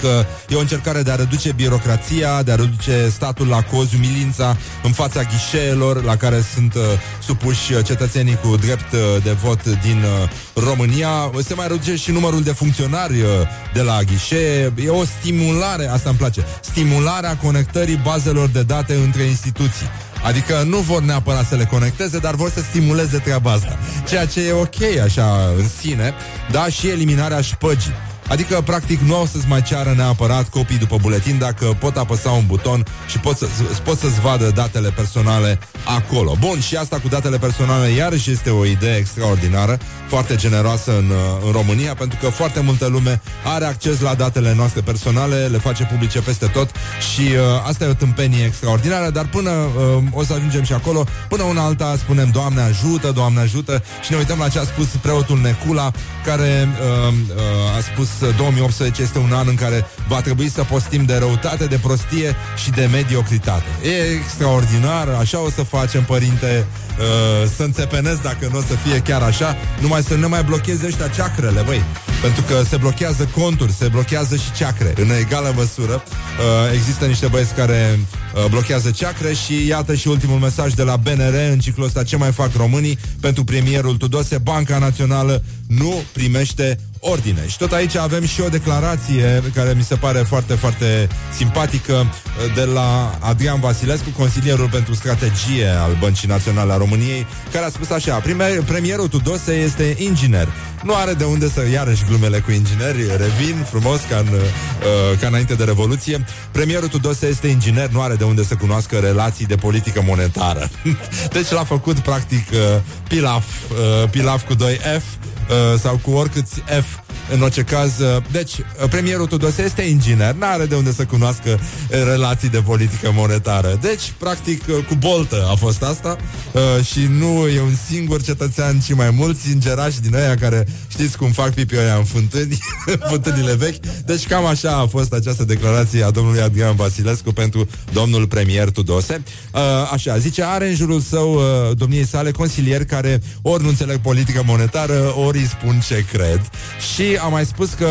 e o încercare de a reduce birocrația, de a reduce statul la cozi, umilința în fața ghișeelor la care sunt uh, supuși uh, cetățenii cu drept uh, de vot din uh, România. Se mai reduce și numărul de funcționari uh, de la ghișee. E o stimulare, asta îmi place, stimularea conectării bazelor de date între instituții. Adică nu vor neapărat să le conecteze, dar vor să stimuleze treaba asta. Ceea ce e ok așa în sine, da, și eliminarea șpăgii. Adică, practic, nu o să-ți mai ceară neapărat copii după buletin dacă pot apăsa un buton și pot, să, pot să-ți vadă datele personale acolo. Bun, și asta cu datele personale iarăși este o idee extraordinară, foarte generoasă în, în România, pentru că foarte multă lume are acces la datele noastre personale, le face publice peste tot și uh, asta e o tâmpenie extraordinară, dar până uh, o să ajungem și acolo, până una alta spunem Doamne ajută, Doamne ajută și ne uităm la ce a spus preotul Necula, care uh, uh, a spus 2018 este un an în care va trebui să postim de răutate, de prostie și de mediocritate. E extraordinar, așa o să facem, părinte, uh, să înțepenesc dacă nu o să fie chiar așa, numai să ne mai blocheze ăștia ceacrele, băi. Pentru că se blochează conturi, se blochează și ceacre în egală măsură. Uh, există niște băieți care uh, blochează ceacre și iată și ultimul mesaj de la BNR în ciclul ăsta ce mai fac românii pentru premierul Tudose. Banca Națională nu primește ordine. Și tot aici avem și o declarație care mi se pare foarte, foarte simpatică uh, de la Adrian Vasilescu, consilierul pentru strategie al Băncii Naționale a României, care a spus așa, premier, premierul Tudose este inginer. Nu are de unde să iarăși glumele cu ingineri, revin frumos ca, în, uh, ca înainte de Revoluție. Premierul Tudose este inginer, nu are de unde să cunoască relații de politică monetară. deci l-a făcut practic uh, pilaf, uh, pilaf cu 2 F uh, sau cu oricâți F în orice caz, uh, deci, uh, premierul Tudose este inginer, n-are de unde să cunoască uh, relații de politică monetară. Deci, practic, uh, cu boltă a fost asta uh, și nu e un singur cetățean, ci mai mulți ingerași din aia care știți cum fac pipi ăia în fântâni, în fântânile vechi. Deci cam așa a fost această declarație a domnului Adrian Vasilescu pentru domnul premier Tudose. Uh, așa, zice, are în jurul său uh, domniei sale consilieri care ori nu înțeleg politică monetară, ori îi spun ce cred. Și a mai spus că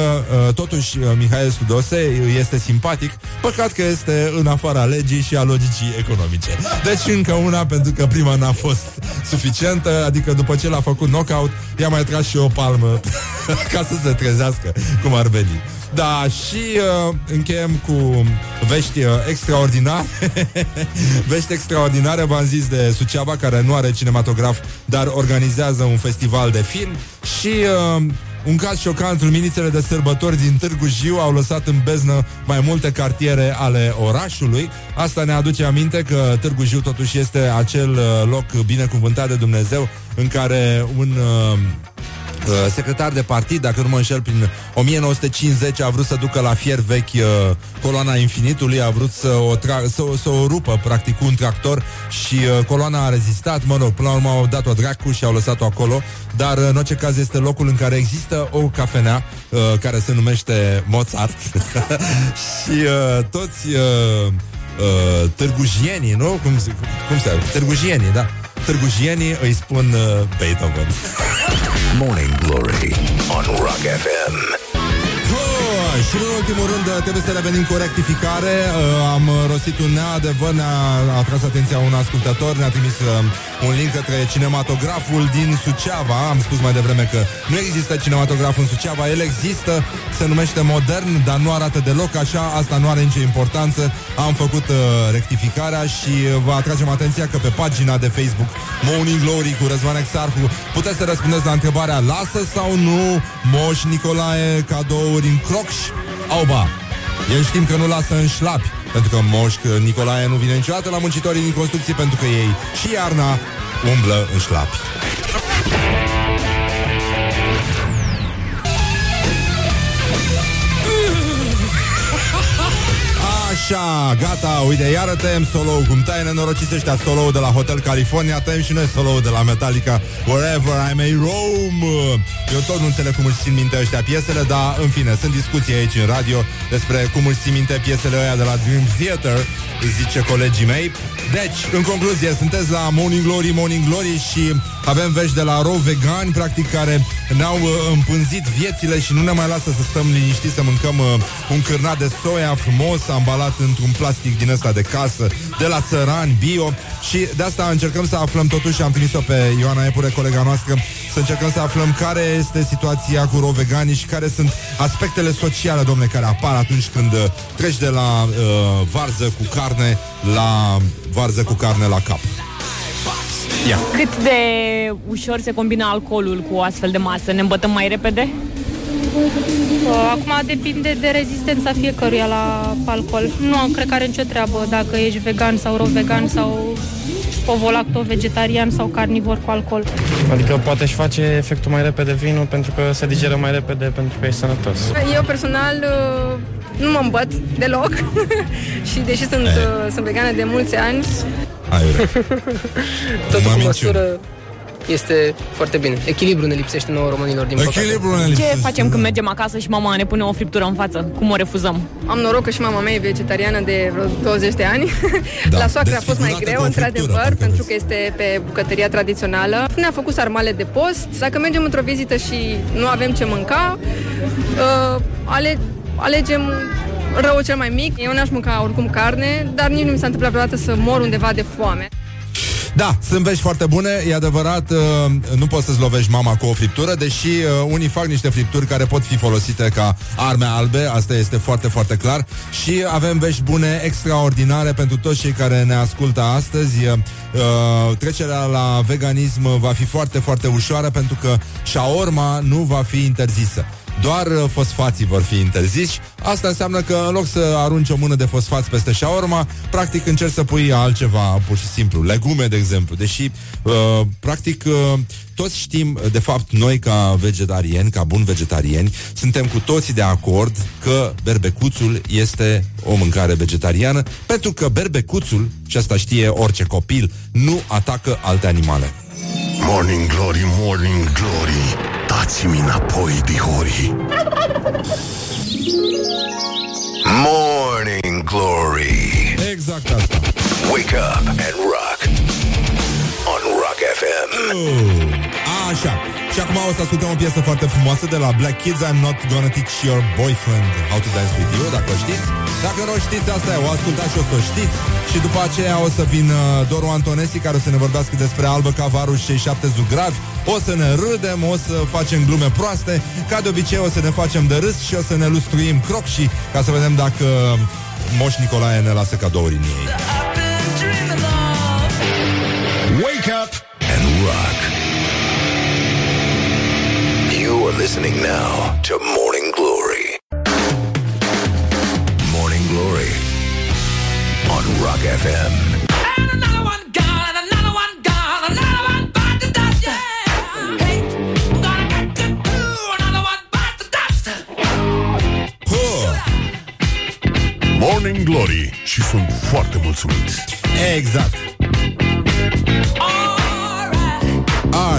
uh, totuși uh, Mihail Tudose este simpatic, păcat că este în afara legii și a logicii economice. Deci încă una, pentru că prima n-a fost suficientă, adică după ce l-a făcut knockout, i-a mai tras și o palmă ca să se trezească cum ar veni. Da, și uh, încheiem cu vești uh, extraordinare Vești extraordinare V-am zis de Suceava Care nu are cinematograf Dar organizează un festival de film Și uh, un caz șocant, luminițele de sărbători din Târgu Jiu au lăsat în beznă mai multe cartiere ale orașului. Asta ne aduce aminte că Târgu Jiu totuși este acel uh, loc binecuvântat de Dumnezeu în care un uh, uh, secretar de partid, dacă nu mă înșel, prin 1950 a vrut să ducă la fier vechi uh, coloana infinitului, a vrut să o, tra- să, o- să o rupă, practic, cu un tractor și uh, coloana a rezistat, mă rog, până la urmă au dat-o dracu și au lăsat-o acolo, dar uh, în orice caz este locul în care există o cafenea uh, care se numește Mozart și uh, toți uh, uh, târgujienii, nu? Cum, se- cum se Târgujienii, da. Târgujienii îi spun uh, Beethoven. Morning Glory on Rock FM. Oh, și în ultimul rând trebuie să revenim cu o rectificare. Uh, Am uh, rostit un neadevăr Ne-a a tras atenția un ascultător Ne-a trimis uh, un link către cinematograful din Suceava. Am spus mai devreme că nu există cinematograf în Suceava El există, se numește Modern Dar nu arată deloc așa Asta nu are nicio importanță. Am făcut uh, rectificarea și uh, vă atragem atenția că pe pagina de Facebook Morning Glory cu Răzvan Exarhu Puteți să răspundeți la întrebarea Lasă sau nu Moș Nicolae cadouri în crocș Auba el știm că nu lasă în șlapi Pentru că Moș Nicolae nu vine niciodată la muncitorii din construcții Pentru că ei și iarna umblă în șlapi Așa, gata, uite, iară tăiem solo Cum taie nenorociți ăștia solo de la Hotel California Tăiem și noi solo de la Metallica Wherever I may roam. Eu tot nu înțeleg cum își țin minte ăștia piesele Dar, în fine, sunt discuții aici în radio Despre cum își țin minte piesele ăia de la Dream Theater Zice colegii mei. Deci, în concluzie, sunteți la Morning Glory, Morning Glory Și avem vești de la Raw Vegan Practic, care ne-au uh, împânzit viețile Și nu ne mai lasă să stăm liniștiți Să mâncăm uh, un cârnat de soia frumos Ambalat într-un plastic din ăsta de casă De la țărani, bio Și de asta încercăm să aflăm totuși Am trimis-o pe Ioana Epure, colega noastră Să încercăm să aflăm care este situația cu Raw Veganii Și care sunt aspectele sociale, domne Care apar atunci când uh, treci de la uh, varză cu carne La varză cu carne la cap Ia. Cât de ușor se combină alcoolul cu o astfel de masă? Ne îmbătăm mai repede? Uh, Acum depinde de rezistența fiecăruia la alcool. Nu am cred că are nicio treabă dacă ești vegan sau ro-vegan sau ovo-lacto-vegetarian sau carnivor cu alcool. Adică poate își face efectul mai repede vinul pentru că se digeră mai repede pentru că e sănătos. Eu personal uh, nu mă îmbăt deloc și deși sunt, uh, sunt vegană de mulți ani, Totul cu măsură este foarte bine. Echilibru ne lipsește nouă românilor, din păcate. Ce facem când mergem acasă și mama ne pune o friptură în față? Cum o refuzăm? am noroc că și mama mea e vegetariană de vreo 20 de ani. Da. La soacră a fost mai Desfigurată greu, cu o într-adevăr, pentru că este pe bucătăria tradițională. Ne-a făcut sarmale de post. Dacă mergem într-o vizită și nu avem ce mânca, uh, ale, alegem rău cel mai mic. Eu n-aș mânca oricum carne, dar nici nu mi s-a întâmplat vreodată să mor undeva de foame. Da, sunt vești foarte bune, e adevărat, uh, nu poți să-ți lovești mama cu o friptură, deși uh, unii fac niște fripturi care pot fi folosite ca arme albe, asta este foarte, foarte clar. Și avem vești bune, extraordinare pentru toți cei care ne ascultă astăzi. Uh, trecerea la veganism va fi foarte, foarte ușoară pentru că shaorma nu va fi interzisă. Doar uh, fosfații vor fi interziși. Asta înseamnă că în loc să arunci o mână de fosfați peste shawarma, practic încerci să pui altceva, pur și simplu, legume, de exemplu. Deși, uh, practic, uh, toți știm, de fapt, noi ca vegetarieni, ca buni vegetarieni, suntem cu toții de acord că berbecuțul este o mâncare vegetariană, pentru că berbecuțul, și asta știe orice copil, nu atacă alte animale. Morning Glory, Morning Glory Dați-mi înapoi, dihori Morning Glory. Exact asta. Wake up and rock. On Rock FM. Așa. Și acum o să ascultăm o piesă foarte frumoasă de la Black Kids I'm not gonna teach your boyfriend how to dance with you, dacă o știți. Dacă nu o știți, asta e, o ascultați și o să o știți. Și după aceea o să vină Doru Antonesi, care o să ne vorbească despre Albă Cavaru și cei șapte zugravi. O să ne râdem, o să facem glume proaste. Ca de obicei o să ne facem de râs și o să ne lustruim croc și ca să vedem dacă Moș Nicolae ne lasă cadouri în ei. Wake up and rock. You are listening now to Morning Glory. Morning Glory on Rock FM. And another one gone and another one gone another one by the dust. Morning Glory Și sunt foarte mulțumit Exact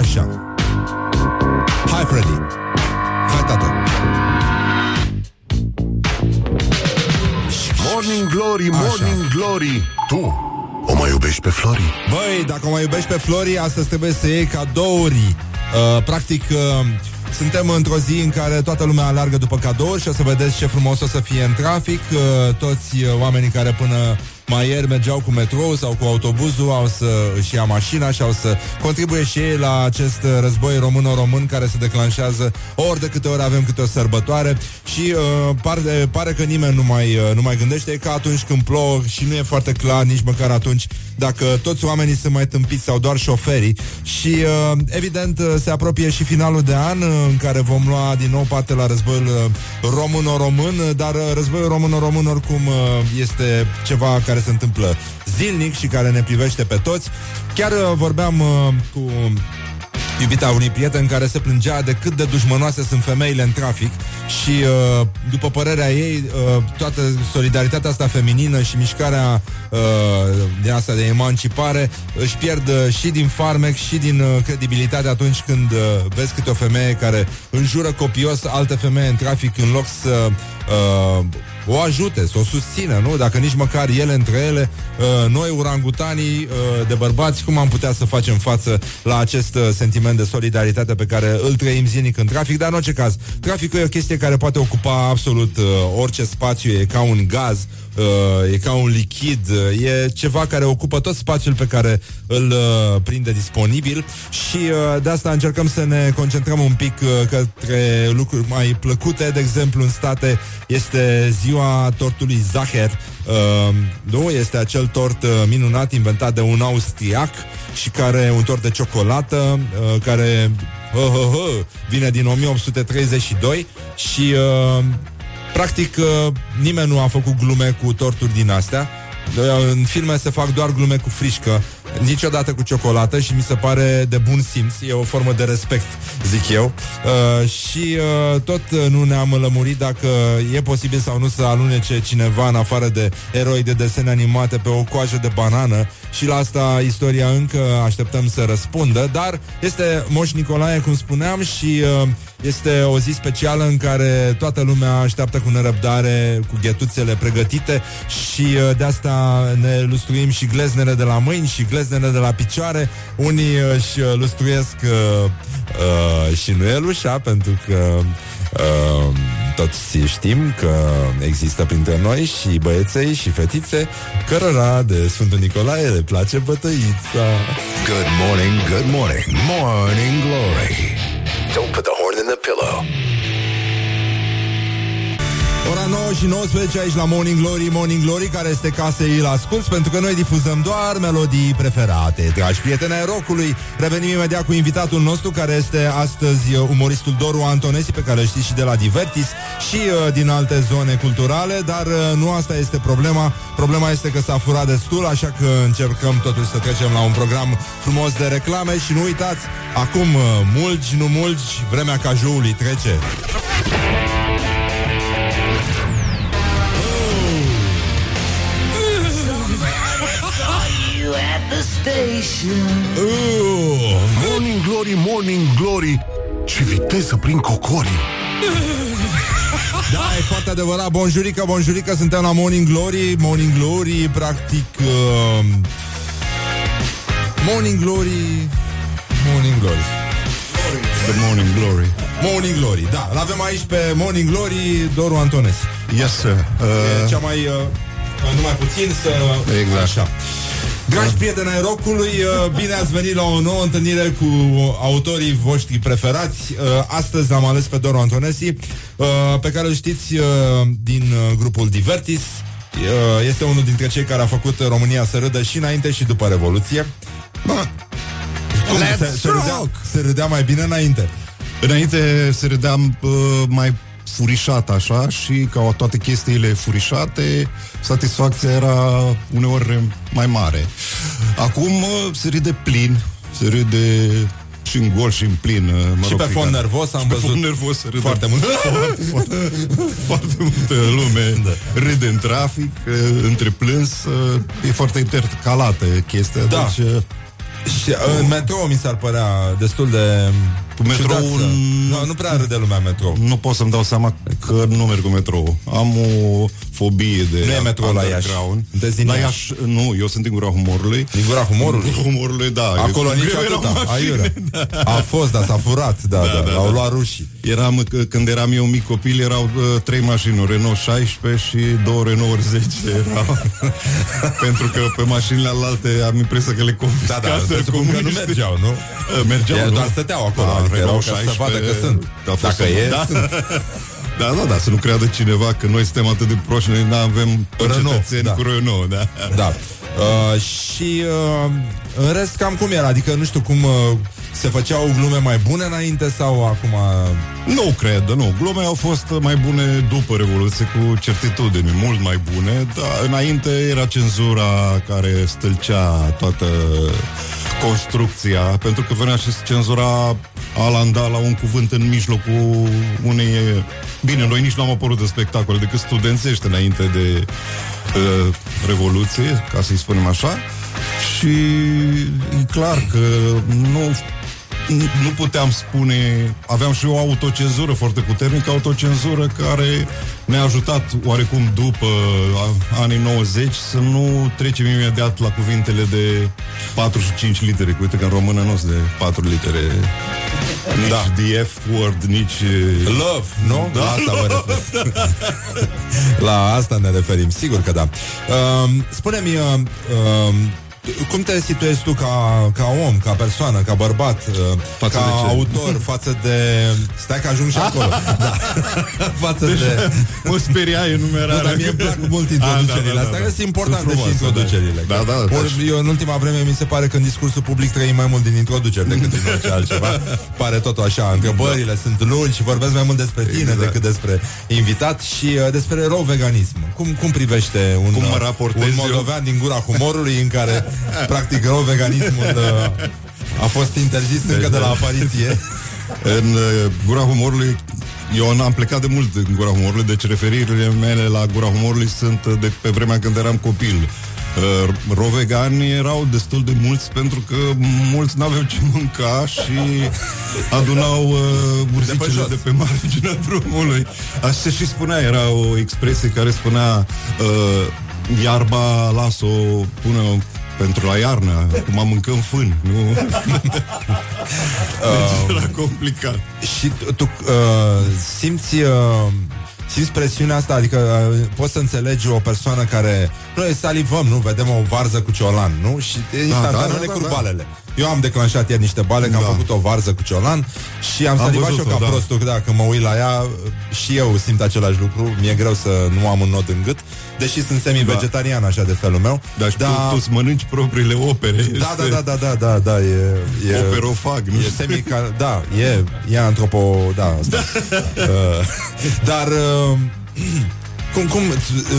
Așa. Hai, Freddy. Hai, tată. Morning Glory, Morning Glory. Tu o mai iubești pe Flori? Băi, dacă o mai iubești pe Flori Astăzi trebuie să iei cadouri. Uh, Practic uh, suntem într-o zi în care toată lumea alargă după cadouri și o să vedeți ce frumos o să fie în trafic. Uh, Toți uh, oamenii care până mai ieri mergeau cu metrou sau cu autobuzul au să își ia mașina și au să contribuie și ei la acest uh, război româno-român care se declanșează ori de câte ori avem câte o sărbătoare. Și uh, pare, pare că nimeni nu mai, uh, nu mai gândește e ca atunci când plouă și nu e foarte clar nici măcar atunci dacă toți oamenii sunt mai tâmpiți sau doar șoferii. Și uh, evident uh, se apropie și finalul de an uh, în care vom lua din nou parte la războiul uh, româno-român, uh, dar uh, războiul româno-român oricum uh, este ceva care se întâmplă zilnic și care ne privește pe toți. Chiar uh, vorbeam uh, cu iubita unui prieten care se plângea de cât de dușmănoase sunt femeile în trafic și, uh, după părerea ei, uh, toată solidaritatea asta feminină și mișcarea uh, din asta de emancipare își pierd uh, și din farmec și din uh, credibilitate atunci când uh, vezi câte o femeie care înjură copios alte femei în trafic în loc să uh, o ajute, să o susțină, nu? Dacă nici măcar ele între ele, uh, noi, urangutanii uh, de bărbați, cum am putea să facem față la acest uh, sentiment de solidaritate pe care îl trăim zilnic în trafic, dar în orice caz, traficul e o chestie care poate ocupa absolut uh, orice spațiu, e ca un gaz, uh, e ca un lichid, uh, e ceva care ocupă tot spațiul pe care îl uh, prinde disponibil și uh, de asta încercăm să ne concentrăm un pic uh, către lucruri mai plăcute. De exemplu, în state este ziua tortului Zacher. Uh, nu? Este acel tort uh, minunat inventat de un austriac și care un tort de ciocolată uh, care uh, uh, uh, vine din 1832 și uh, Practic, uh, nimeni nu a făcut glume cu torturi din astea. Uh, În filme se fac doar glume cu frișcă, niciodată cu ciocolată și mi se pare de bun simț, e o formă de respect, zic eu. Uh, și uh, tot uh, nu ne-am lămurit dacă e posibil sau nu să alunece cineva în afară de eroi de desene animate pe o coajă de banană. Și la asta istoria încă așteptăm să răspundă, dar este Moș Nicolae, cum spuneam, și uh, este o zi specială în care toată lumea așteaptă cu nerăbdare, cu ghetuțele pregătite. Și uh, de asta ne lustruim și gleznele de la mâini și gleznele de la picioare. Unii își uh, lustruiesc uh, uh, și nuielușa pentru că uh, toți știm că există printre noi și băieței și fetițe cărora de Sfântul Nicolae le place bătăița. Good morning, good morning, morning glory. Don't put the horn in the pillow. Ora 9 și 19 aici la Morning Glory, Morning Glory, care este ca să îl asculti, pentru că noi difuzăm doar melodii preferate. Dragi prieteni ai rockului, revenim imediat cu invitatul nostru, care este astăzi uh, umoristul Doru Antonesi, pe care îl știți și de la Divertis și uh, din alte zone culturale, dar uh, nu asta este problema. Problema este că s-a furat destul, așa că încercăm totuși să trecem la un program frumos de reclame și nu uitați, acum uh, mulgi, nu mulgi, vremea cajoului trece. Uh, morning Glory, Morning Glory Ce viteză prin cocorii Da, e foarte adevărat. Bonjurică, bonjurică, suntem la Morning Glory. Morning Glory, practic... Uh, Morning Glory... Morning Glory. The Morning Glory. Morning Glory, da. L-avem aici pe Morning Glory Doru Antonescu. Yes, sir. E Uh, cea mai... Uh, numai puțin să... Exact. Așa. Dragi prieteni ai rockului, uh, bine ați venit la o nouă întâlnire cu autorii voștri preferați. Uh, Astăzi am ales pe Doru Antonesi, uh, pe care îl știți uh, din uh, grupul Divertis. Uh, Este unul dintre cei care a făcut România să râdă și înainte și după Revoluție. Bă, cum Let's se, se, râdea, rock! se râdea mai bine înainte. Înainte se râdeam uh, mai furișat așa și ca toate chestiile furișate, satisfacția era uneori mai mare. Acum uh, se râde plin, se râde și în gol și în plin. uh, Mă Și rog, pe fiecare. fond nervos am și pe văzut fond nervos se râde foarte mult. Foarte, foarte, foarte multă lume da. râde în trafic, uh, între plâns, uh, e foarte intercalată chestia. Da. Deci, uh, Și uh, în metrou mi s-ar părea destul de Cu metrou ciudat să- n- nu, nu prea râde lumea în metrou. Nu pot să-mi dau seama că nu merg cu metrou. Am o fobie de Nu e metrou la Iași. underground. Sunteți din la Iași. Iași, nu, eu sunt din Gura Humorului. Din gura humorului? Din Gura Humorului, da. Acolo Eu- nici eu eram atâta, în mașină, aiurea. A fost, dar s-a furat, da, da, da, l-au luat rușii. Eram, c- când eram eu mic copil, erau uh, trei mașini, un Renault 16 și două Renault 10 erau. Pentru că pe mașinile alte am impresia că le confiscaseră Da, da, presupun că nu comuniștii. mergeau, nu? Uh, Mergeau, Ei nu? doar stăteau acolo, Da, adică erau Renault ca să vadă că 16, sunt. a fost Dacă un- e, da. sunt. Da, da, da, să nu creadă cineva că noi suntem atât de proști, noi nu avem Renault, cetățeni da. cu Renault, da. Da. Uh, și uh, în rest cam cum era? Adică nu știu cum uh, se făceau glume mai bune înainte sau acum... Uh... Nu cred, nu. Glumele au fost mai bune după Revoluție, cu certitudine, mult mai bune, dar înainte era cenzura care stâlcea toată construcția, pentru că venea și cenzura alanda la un cuvânt în mijlocul unei... Bine, noi nici nu am apărut de spectacole decât studențește înainte de uh, Revoluție, ca să-i spunem așa, și e clar că nu nu puteam spune, aveam și o autocenzură foarte puternică, autocenzură care ne-a ajutat oarecum după a- anii 90 să nu trecem imediat la cuvintele de 4 și 5 litere. Uite că în română nu sunt de 4 litere. Nici da. the F-word, nici... Love, nu? Da, La asta mă refer. La asta ne referim, sigur că da. Uh, spune-mi, uh, uh, cum te situezi tu ca, ca om, ca persoană, ca bărbat, uh, Față ca de ce? autor, față de... Stai că ajung și acolo. da. față de... Mă speriai enumerarea. Nu, dar mie îmi plac mult introducerile Ah, da, da, da, astea, da. că sunt importante Sunt și frumoase, introducerile. Da, da, da. Ori eu în ultima vreme mi se pare că în discursul public trăim mai mult din introduceri decât din orice altceva. Pare totul așa, întrebările sunt lungi și vorbesc mai mult despre tine Exact. decât despre invitat și uh, despre rău veganism. Cum, cum privește un, Cum mă uh, raportez un eu? moldovean din gura humorului în care practic rău veganismul uh, a fost interzis încă de la apariție. În uh, Gura Humorului eu am plecat de mult în Gura Humorului, deci referirile mele la Gura Humorului sunt uh, de pe vremea când eram copil. Uh, Rovegani erau destul de mulți pentru că mulți n-aveau ce mânca și adunau uh, urzicele de jos. pe, de pe marginea drumului. Așa și spunea, era o expresie care spunea uh, iarba las-o, pune pentru la iarnă, acum mâncăm fân, nu? deci era complicat. Și tu, tu uh, simți uh, simți presiunea asta, adică uh, poți să înțelegi o persoană care noi salivăm, nu? Vedem o varză cu ciolan, nu? Și instantaneu da, ne da, curg da. balele. Eu am declanșat ieri niște bale, că am făcut o varză cu ciolan și am Am salivat și eu văzut-o, ca da. prostul, că da, când mă uit la ea și eu simt același lucru. Mi-e greu să nu am un nod în gât, deși sunt semi-vegetarian așa de felul meu. Dar da. tu, tu îți mănânci propriile opere. Da, da, da, da, da, da, da, e... e Operofag, nu? E semi Da, e, e antropo... Da, asta. uh, dar... Uh, cum, cum,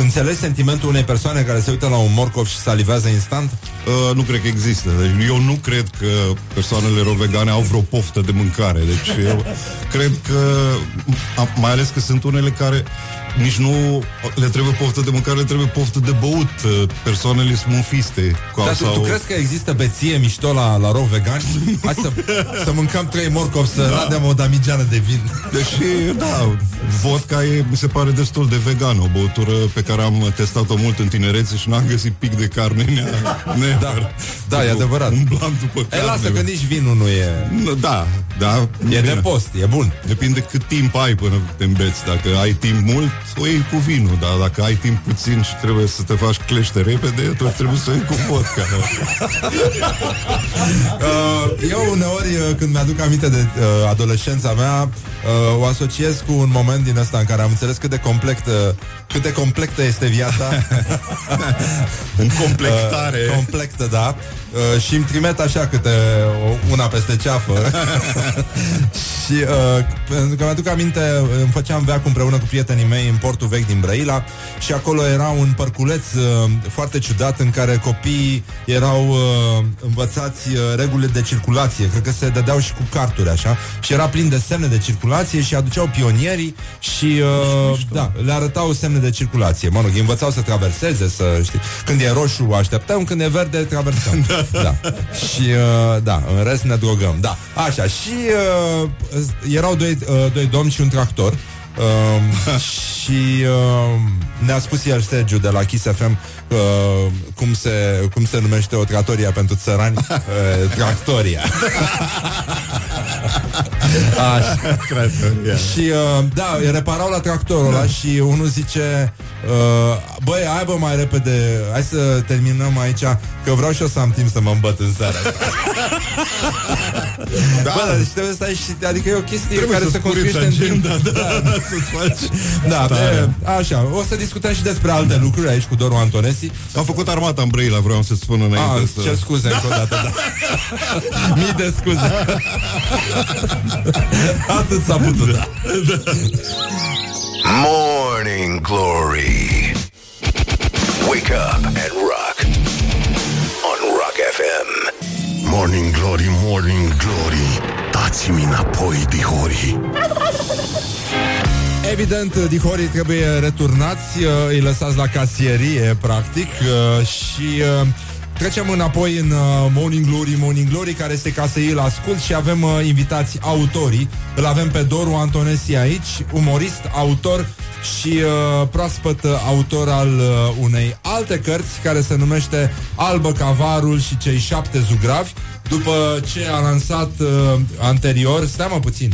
înțelegi sentimentul unei persoane care se uită la un morcov și salivează instant? Uh, nu cred că există. Deci eu nu cred că persoanele ro-vegane au vreo poftă de mâncare. Deci eu cred că, a- mai ales că sunt unele care nici nu le trebuie poftă de mâncare, le trebuie poftă de băut. Uh, Persoanele smufiste. Cu Dar tu, tu crezi că există beție mișto la, la rog vegan? Hai să, să mâncăm trei morcov, să da. radem o damigeană de vin. Deși, da, vodka e, mi se pare destul de vegan, o băutură pe care am testat-o mult în tinerețe și n-am găsit pic de carne în ea. Never. Da, e adevărat. Umblam după E, carne. lasă că nici vinul nu e... Da, da. E de post, e bun. Depinde cât timp ai până te îmbeți. Dacă ai timp mult, o iei cu vinul, dar dacă ai timp puțin și trebuie să te faci clește repede, atunci trebuie să o iei cu vodka. Uh, eu uneori, uh, când mi-aduc aminte de uh, adolescența mea, uh, o asociez cu un moment din ăsta în care am înțeles cât de complectă, cât de complectă este viața. în complectare. Uh, complectă, da. Uh, și îmi trimit așa câte o, una peste ceafă. și uh, pentru că mi-aduc aminte, îmi făceam veac împreună cu prietenii mei în portul vechi din Brăila și acolo era un părculeț uh, foarte ciudat în care copiii erau uh, învățați uh, regulile de circulație. Cred că se dădeau și cu carturi așa și era plin de semne de circulație și aduceau pionierii și uh, da, le arătau semne de circulație. Mă rog, îi învățau să traverseze, să știi. Când e roșu așteptăm, când e verde traversăm. da. Și uh, da, în rest ne drogăm. Da, așa. Și uh, erau doi, uh, doi domni și un tractor. Um, și uh, ne-a spus el Sergiu de la Kiss FM uh, cum, se, cum se numește o tratoria pentru țărani? Uh, Tractoria. Așa. Tractoria. Și uh, da, reparau la tractorul ăla Și unul zice uh, Băi, hai bă mai repede Hai să terminăm aici Că vreau și eu să am timp să mă îmbăt în seara asta da. Bă, dar deci trebuie să stai și Adică e o chestie Trebuie care să se scurgi construiește în timp. agenda, da, da, să-ți faci Da, starea. de, așa, o să discutăm și despre alte lucruri aici cu Doru Antonesi Am făcut armata în Brăila, vreau să spun înainte Ah, să... cer scuze încă o dată, da. Mii de scuze. Atât s-a putut. Da. Morning Glory. Wake up and rock. On Rock FM. Morning Glory, Morning Glory Dați-mi înapoi, dihori. Evident, dihorii trebuie returnați, uh, îi lăsați la casierie, practic, uh, și uh, trecem înapoi în uh, Morning Glory, Morning Glory, care este ca să îl ascult și avem uh, invitați autorii. Îl avem pe Doru Antonesi aici, umorist, autor și uh, proaspăt uh, autor al uh, unei alte cărți care se numește Albă Cavarul și cei șapte zugravi, după ce a lansat uh, anterior, stai mă puțin,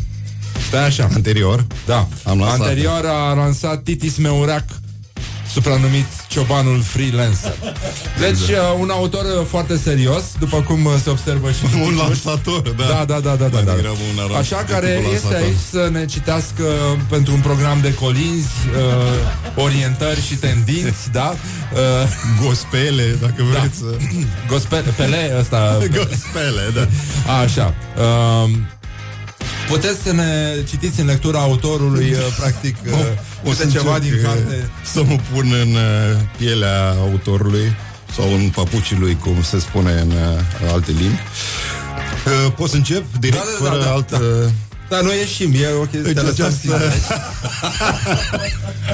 Stai așa. Anterior? Da. Am lansat. Anterior a lansat Titis Meureac, supranumit Ciobanul Freelancer. Deci, uh, un autor uh, foarte serios, după cum uh, se observă și din Un titluri. lansator, da. Da, da, da, da, da, Mai da. degrabă un aran- Așa de care tipul este lansator. aici să ne citească pentru un program de colinzi, uh, orientări și tendinți, da? Uh, Gospele, dacă vreți să... Gospel, pele ăsta. Gospele, da. Așa. Uh, puteți să ne citiți în lectura autorului, uh, practic, uh, O să câte ceva încerc, din uh, carte. Să mă pun în uh, pielea autorului sau în papucii lui, cum se spune în uh, alte limbi. Uh, pot să încep direct, Da, da, da, fără da, altă... Da, noi ieșim, e o chestie Deci de lăsat această- singur.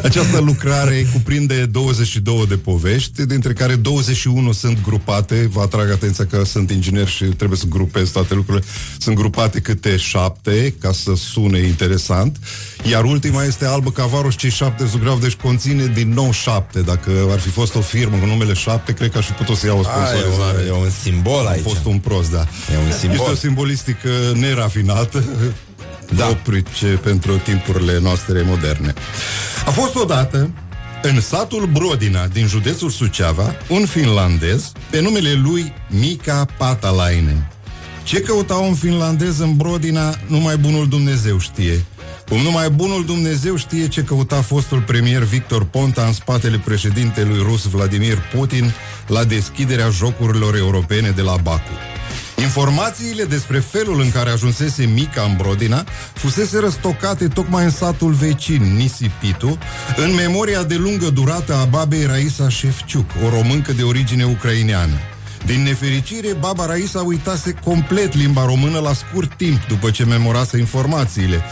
Această lucrare cuprinde 22 de povești, dintre care 21 sunt grupate. Vă atrag atenția că sunt inginer și trebuie să grupez toate lucrurile. Sunt grupate câte șapte, ca să sune interesant. Iar ultima este Albă Cavaru și cei șapte zugrav, deci conține din nou șapte. Dacă ar fi fost o firmă cu numele șapte, cred că aș fi putut să iau o sponsorizare. A, e, un, e un simbol aici. Am fost un prost, da. E un simbol. Este o simbolistică nerafinată, da. oprice pentru timpurile noastre moderne. A fost odată în satul Brodina din județul Suceava un finlandez pe numele lui Mika Patalainen. Ce căuta un finlandez în Brodina, numai bunul Dumnezeu știe. Cum numai bunul Dumnezeu știe ce căuta fostul premier Victor Ponta în spatele președintelui rus Vladimir Putin la deschiderea jocurilor europene de la Baku. Informațiile despre felul în care ajunsese Mica în Brodina fusese răstocate tocmai în satul vecin, Nisipitu, în memoria de lungă durată a babei Raisa Șefciuc, o româncă de origine ucraineană. Din nefericire, baba Raisa uitase complet limba română la scurt timp după ce memorase informațiile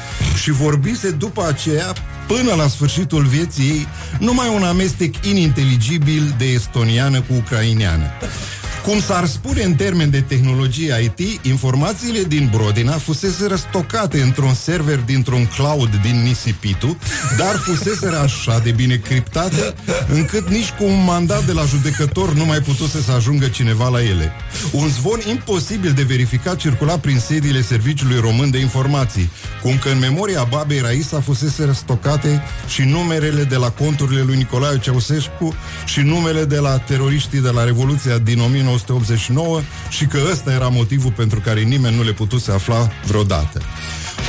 și vorbise după aceea, până la sfârșitul vieții ei, numai un amestec ininteligibil de estoniană cu ucraineană. Cum s-ar spune în termen de tehnologie IT, informațiile din Brodina fusese răstocate într-un server dintr-un cloud din Nisipitu, dar fusese așa de bine criptate, încât nici cu un mandat de la judecător nu mai putuse să ajungă cineva la ele. Un zvon imposibil de verificat circula prin sediile Serviciului Român de Informații, cum că în memoria babei Raisa fusese răstocate și numerele de la conturile lui Nicolae Ceaușescu și numele de la teroriștii de la Revoluția din 1989 și că ăsta era motivul pentru care nimeni nu le putuse afla vreodată.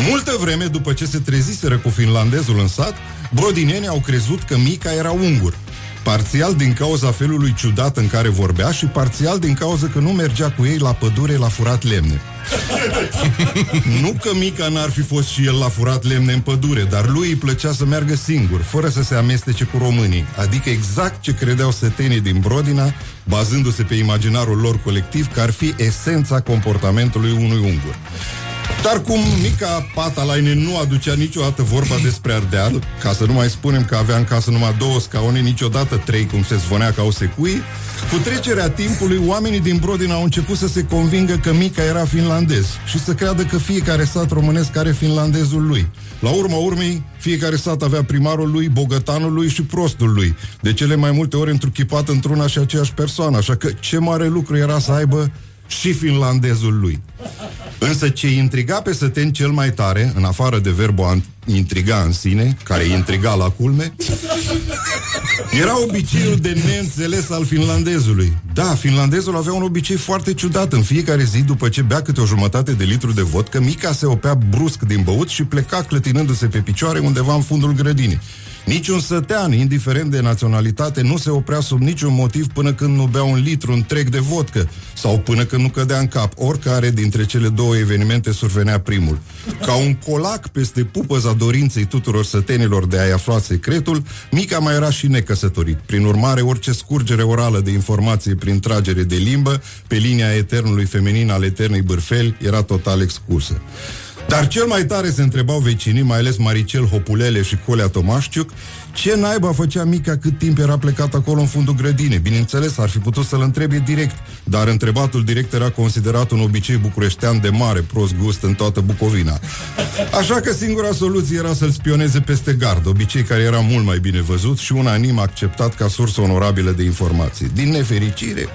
Multă vreme după ce se treziseră cu finlandezul în sat, brodinenii au crezut că Mica era ungur. Parțial din cauza felului ciudat în care vorbea și parțial din cauza că nu mergea cu ei la pădure la furat lemne. Nu că Mica n-ar fi fost și el la furat lemne în pădure, dar lui îi plăcea să meargă singur, fără să se amestece cu românii, adică exact ce credeau sătenii din Brodina, bazându-se pe imaginarul lor colectiv, că ar fi esența comportamentului unui ungur. Dar cum mica Patalainen nu aducea niciodată vorba despre Ardeal, ca să nu mai spunem că avea în casă numai două scaune, niciodată trei, cum se zvonea ca o secui, cu trecerea timpului, oamenii din Brodin au început să se convingă că Mica era finlandez și să creadă că fiecare sat românesc are finlandezul lui. La urma urmei, fiecare sat avea primarul lui, bogătanul lui și prostul lui, de cele mai multe ori întruchipat într-una și aceeași persoană, așa că ce mare lucru era să aibă și finlandezul lui. Însă ce intriga pe Săten cel mai tare, în afară de verbul a intriga în sine, care intriga la culme, era obiceiul de neînțeles al finlandezului. Da, finlandezul avea un obicei foarte ciudat. În fiecare zi, după ce bea câte o jumătate de litru de vodcă, Mica se opea brusc din băut și pleca clătinându-se pe picioare undeva în fundul grădinii. Niciun sătean, indiferent de naționalitate, nu se oprea sub niciun motiv până când nu bea un litru întreg de vodcă sau până când nu cădea în cap. Oricare dintre cele două evenimente survenea primul. Ca un colac peste pupăza dorinței tuturor sătenilor de a-i afla secretul, Mica mai era și necăsătorit. Prin urmare, orice scurgere orală de informație prin tragere de limbă pe linia eternului feminin al eternei bârfeli era total excusă. Dar cel mai tare se întrebau vecinii, mai ales Maricel Hopulele și Colea Tomașciuc, ce naiba făcea Mica cât timp era plecat acolo în fundul grădinei? Bineînțeles, ar fi putut să-l întrebe direct, dar întrebatul direct era considerat un obicei bucureștean de mare prost gust în toată Bucovina. Așa că singura soluție era să-l spioneze peste gard, obicei care era mult mai bine văzut și unanim acceptat ca sursă onorabilă de informații. Din nefericire,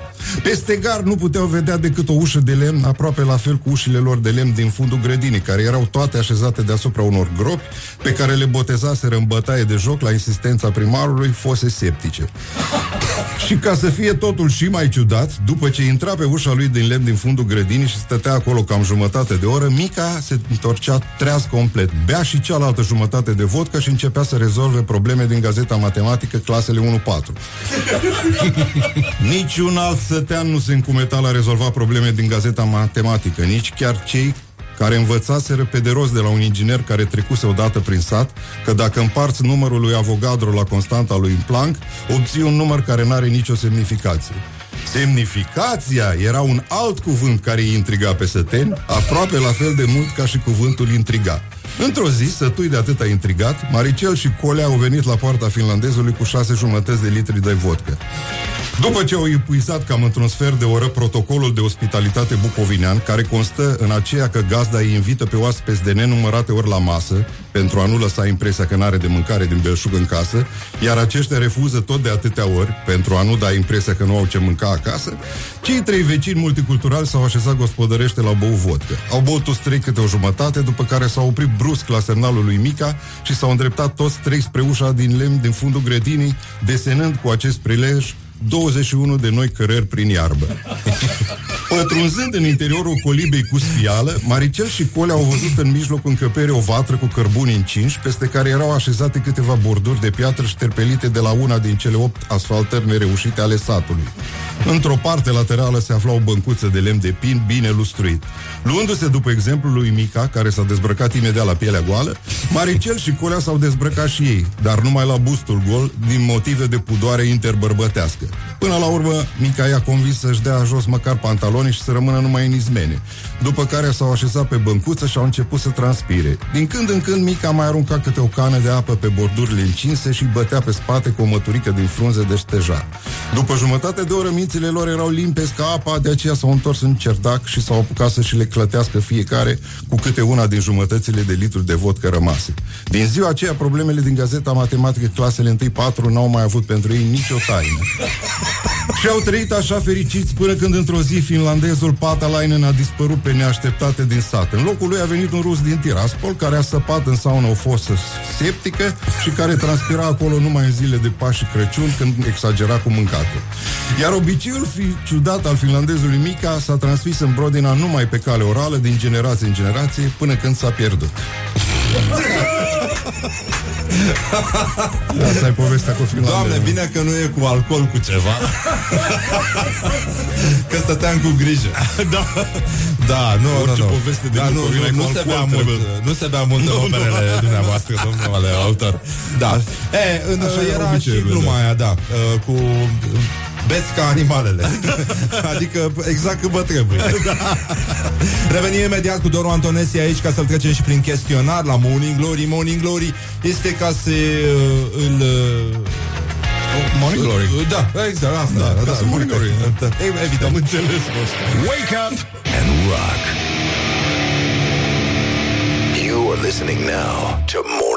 peste gard nu puteau vedea decât o ușă de lemn, aproape la fel cu ușile lor de lemn din fundul grădinii, care erau toate așezate deasupra unor gropi pe care le botezaseră în bătaie de joc la insistența primarului fose septice. și ca să fie totul și mai ciudat, după ce intra pe ușa lui din lemn din fundul grădinii și stătea acolo cam jumătate de oră, Mica se întorcea treaz complet, bea și cealaltă jumătate de vodcă și începea să rezolve probleme din gazeta matematică clasele 1-4. Niciun alt sătean nu se încumeta la rezolva probleme din gazeta matematică, nici chiar cei care învățaseră pe de rost de la un inginer care trecuse odată prin sat că dacă împarți numărul lui Avogadro la constanta lui Planck, obții un număr care nu are nicio semnificație. Semnificația era un alt cuvânt care îi intriga pe săteni, aproape la fel de mult ca și cuvântul intriga. Într-o zi, sătui de atâta intrigat, Maricel și Colea au venit la poarta finlandezului cu șase jumătăți de litri de vodcă. După ce au epuizat cam într-un sfert de oră protocolul de ospitalitate bucovinean, care constă în aceea că gazda îi invită pe oaspeți de nenumărate ori la masă, pentru a nu lăsa impresia că n-are de mâncare din belșug în casă, iar aceștia refuză tot de atâtea ori, pentru a nu da impresia că nu au ce mânca acasă, cei trei vecini multiculturali s-au așezat gospodărește la bău vodcă. Au băut toți trei câte o jumătate, după care s-au oprit brusc la semnalul lui Mica și s-au îndreptat toți trei spre ușa din lemn din fundul grădinii, desenând cu acest prilej 21 de noi cărări prin iarbă. Pătrunzând în interiorul colibei cu sfială, Maricel și Cole au văzut în mijlocul încăperii o vatră cu cărbuni încinși, peste care erau așezate câteva borduri de piatră șterpelite de la una din cele opt asfaltări nereușite ale satului. Într-o parte laterală se afla o băncuță de lemn de pin bine lustruit. Luându-se după exemplul lui Mica, care s-a dezbrăcat imediat la pielea goală, Maricel și Colea s-au dezbrăcat și ei, dar numai la bustul gol, din motive de pudoare interbărbătească. Până la urmă, Mica i-a convins să-și dea jos măcar pantalonii și să rămână numai în izmene. După care s-au așezat pe băncuță și au început să transpire. Din când în când, Mica mai arunca câte o cană de apă pe bordurile încinse și bătea pe spate cu o măturică din frunze de șteja. După jumătate de oră, mințile lor erau limpezi ca apa, de aceea s-au întors în cerdac și s-au apucat să și le clătească fiecare cu câte una din jumătățile de litru de vodcă rămase. Din ziua aceea, problemele din gazeta matematică clasele 1-4 n-au mai avut pentru ei nicio taină. și au trăit așa fericiți până când într-o zi finlandezul Patalainen a dispărut pe neașteptate din sat. În locul lui a venit un rus din Tiraspol care a săpat în saună o fosă septică și care transpira acolo numai în zile de Paști și Crăciun când exagera cu mâncatul. Iar obiceiul fi ciudat al finlandezului Mica s-a transmis în Brodina numai pe cale orală din generație în generație până când s-a pierdut. Asta e povestea cu finlandezul. Doamne, bine că nu e cu alcool cu ceva Că stăteam cu grijă Da Da, nu, Orice nu, nu poveste de da, nu, Bucovina nu, cu nu se alcool bea mult trebuie. Nu se bea mult în Nu, nu, operele nu. dumneavoastră, domnule autor Da E, în, Așa era erau și obiceiurile, gluma da. aia, da uh, Cu beți ca animalele Adică exact cât vă trebuie Revenim imediat cu Doru Antonesi aici Ca să-l trecem și prin chestionar La Morning Glory Morning Glory este ca să uh, îl uh, Morning Glory. Da, exact, asta Da, da, ca da, să Morning Glory. da, e- Evident Am înțeles asta. Wake up and rock. You are listening now to Morning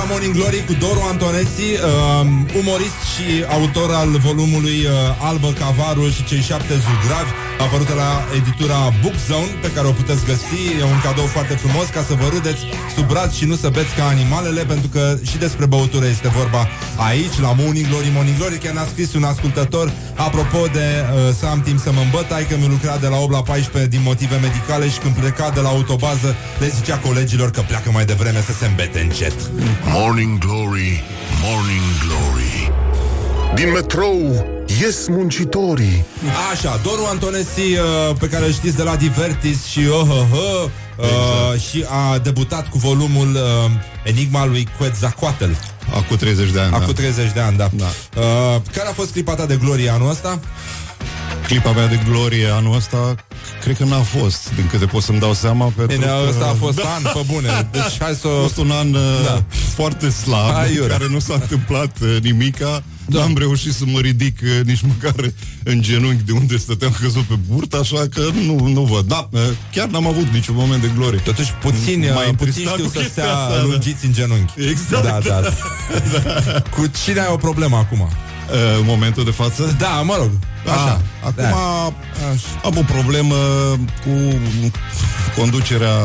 la Morning Glory cu Doru Antonesi um, Umorist și autor al volumului uh, Albă Cavaru și cei șapte zugravi Apărută la editura Book Zone Pe care o puteți găsi. E un cadou foarte frumos ca să vă râdeți sub braț și nu să beți ca animalele Pentru că și despre băutură este vorba aici La Morning Glory, Morning Glory Chiar ne-a scris un ascultător. Apropo de uh, să am timp să mă îmbăt Hai că mi lucra de la 8 la 14 din motive medicale Și când pleca de la autobază Le zicea colegilor că pleacă mai devreme să se îmbete încet. Morning Glory, Morning Glory Din metrou ies muncitorii Așa, Doru Antonesi, uh, pe care îl știți de la Divertis și oh, oh, oh, uh, și a debutat cu volumul uh, Enigma lui Quetzalcoatl. Acum 30 de ani, Acum da. 30 de ani, da. Da. Uh, care a fost clipa ta de glorie anul ăsta? Clipa mea de glorie anul ăsta Cred că n-a fost, din câte pot să-mi dau seama pentru Bine, că... ăsta a fost an, pe bune. Deci hai să A o... fost un an da. Da. foarte slab, Hai, în iurea. care nu s-a întâmplat uh, nimica. Da. N-am reușit să mă ridic uh, nici măcar în genunchi de unde stăteam căzut pe burtă, așa că nu, nu văd. Da, uh, chiar n-am avut niciun moment de glorie. Totuși puțin, M-a uh, puțin întristat știu cu să chestia stea asta, da. lungiți în genunchi. Exact. Da, da. Cu cine ai o problemă acum? Uh, în momentul de față? Da, mă rog. Așa. Așa. Acum Da. am o problemă cu conducerea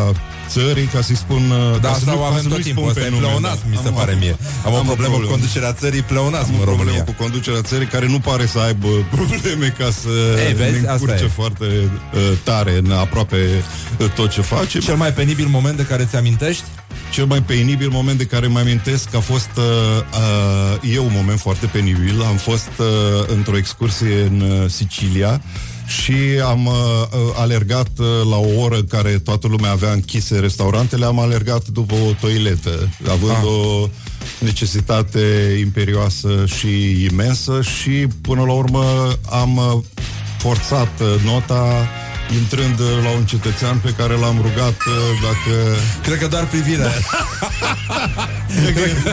țării, ca să-i spun... uh, Da, ca să asta nu- o ca avem să tot nu-i timpul. spun Asta pe e nume, pleonasm, da. mi se Am- pare mie. Am o am o problemă cu problemă. conducerea țării pleonasm Am în o problemă România. cu conducerea țării care nu pare să aibă probleme ca să Ei, vezi, ne asta încurce e. foarte uh, tare în aproape uh, tot ce face. Cel mai penibil moment de care ți-amintești? Cel mai penibil moment de care mă amintesc a fost uh, uh, eu un moment foarte penibil. Am fost uh, într-o excursie în uh, Sicilia și am uh, uh, alergat uh, la o oră în care toată lumea avea închise restaurantele, am alergat după o toiletă, având Ah. o necesitate imperioasă și imensă și până la urmă am uh, forțat uh, nota intrând uh, la un cetățean pe care l-am rugat uh, dacă Cred că doar privirea.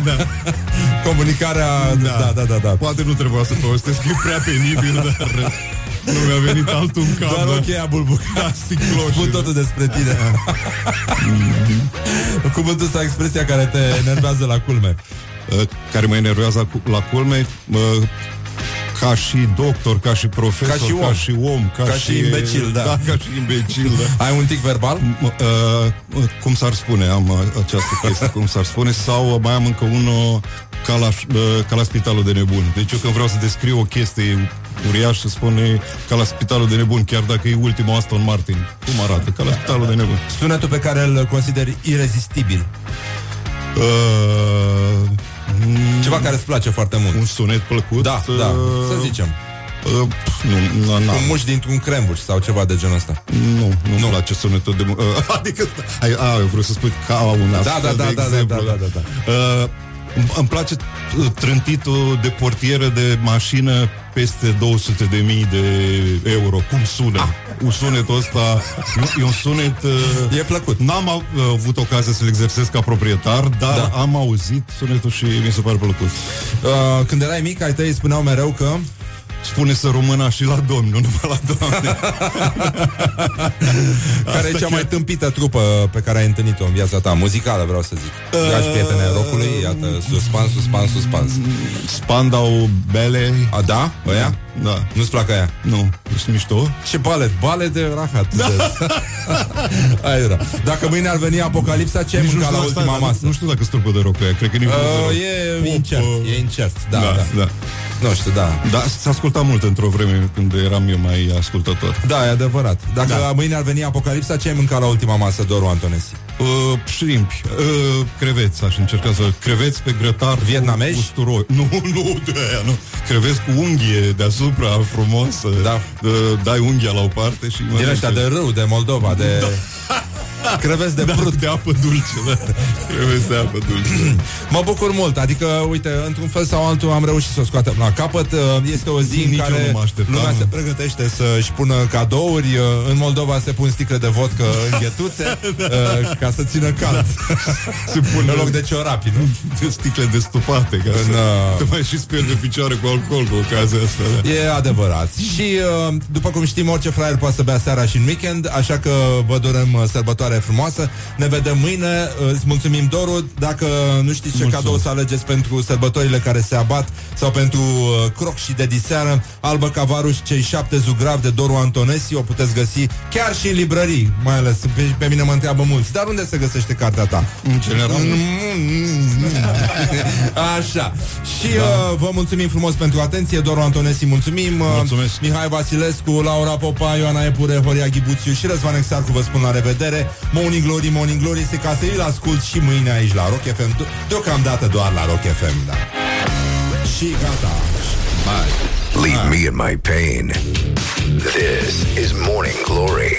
da. Comunicarea... Da, da, da, da. Poate nu trebuia să povestesc, că e prea penibil, dar nu mi-a venit altul în cap. Doar da. ochii aia bulbucați. Da, sticloși. Spun totul despre tine. Cuvântul sau expresia care te enervează la culme. Uh, care mă enervează cu- la culme, uh, ca și doctor, ca și profesor, Ca și om. ca și, om, ca, Ca și imbecil, da. da. ca și imbecil, da. Ai un tic verbal? M- uh, cum s-ar spune, am uh, această chestie, cum s-ar spune, sau uh, mai am încă unul ca la, uh, ca la spitalul de nebuni. Deci eu când vreau să descriu o chestie uriașă, spune ca la spitalul de nebuni, chiar dacă e ultimul Aston Martin. Cum arată? Ca la spitalul de nebuni. Sunetul pe care îl consideri irezistibil. Uh, Ceva care îți place foarte mult. Un sunet plăcut? Da, uh, da, să zicem. Uh, nu, nu, Cu muși dintr-un crembuș sau ceva de genul ăsta. Nu, nu, nu. place sunetul de... Uh, adică, ai, a, eu vreau să spui ca un Da, astfel da, de da, da, exemplu. da, da, da, da. Uh, îmi- îmi place uh, trântitul de portieră de mașină peste 200 de mii de euro. Cum sună? Ah. Sunetul ăsta e un sunet... Uh, e plăcut. N-am av- uh, avut ocazia să-l exersez ca proprietar, dar Da. am auzit sunetul și mi se pare plăcut. Uh, când erai mic, ai tăi spuneau mereu că Spune să rămână și la domn, nu numai la doamne. Care e cea mai tâmpită trupă pe care ai întâlnit-o în viața ta? Muzicală, vreau să zic. Dragi prieteni ai rockului, iată, suspans, suspans, suspans. Spandau Bele. A, da? Ăia? Da. Nu-ți plac aia? Nu. Ești mișto? Ce balet? Balet de rahat. Da. Aia era. Dacă mâine ar veni apocalipsa, ce ai Nici nu mâncat la știu, ultima stai, masă? Nu știu dacă strupă de rock pe aia, cred că nici nu Uh, rock. e incert, e incert, da, da. da. da. Nu știu, da. Da, s-a ascultat mult într-o vreme când eram eu mai ascultător. Da, e adevărat. Dacă Da. mâine ar veni apocalipsa, ce ai mâncat la ultima masă, Doru Antonesi? Uh, șrimpi, uh, creveți, aș încerca să... Creveți pe grătar Vietnamezi? cu usturoi. Nu, nu, de aia, nu. Creveți cu unghie deasupra, frumos. Da. Uh, dai unghia la o parte și... Din mănânci. ăștia de râu, de Moldova, de... Da. Creveți de da, brut. de apă dulce, da. Creveți de apă dulce. Mă bucur mult, adică, uite, într-un fel sau altul am reușit să o scoatem la capăt. Uh, Este o zi în Nici eu care nu mă așteptam. lumea se pregătește să-și pună cadouri. Uh, În Moldova se pun sticle de vodcă în ghetuțe uh, ca să țină cald. Se pun în loc de ciorapi, nu? de sticle destupate ca În, să uh, te mai și speri de picioare cu alcool cu ocazia asta. Da. E adevărat. Și, uh, după cum știm, orice fraier poate să bea seara și în weekend, așa că vă dorem uh, sărbătoare frumoasă. Ne vedem mâine. Uh, Îți mulțumim, Doru. Dacă nu știți ce Mulțumesc. cadou să alegeți pentru sărbătorile care se abat sau pentru uh, croc și de diseară, Albă Cavaruș, cei șapte zugravi de Doru Antonesi, o puteți găsi chiar și în librării, mai ales pe, pe mine mă întreabă mulți. Dar unde se găsește cartea ta? În general. Așa. Și uh, vă mulțumim frumos pentru atenție. Doru Antonesi, mulțumim. Uh, Mulțumesc. Mihai Vasilescu, Laura Popa, Ioana Epure, Horia Ghibuțiu și Răzvan Exarcu vă spun la revedere. Morning Glory, Morning Glory, este ca să îl ascult și mâine aici la Rock FM. De- Deocamdată doar la Rock FM, da. Și gata. Bye. Leave me in my pain. This is Morning Glory.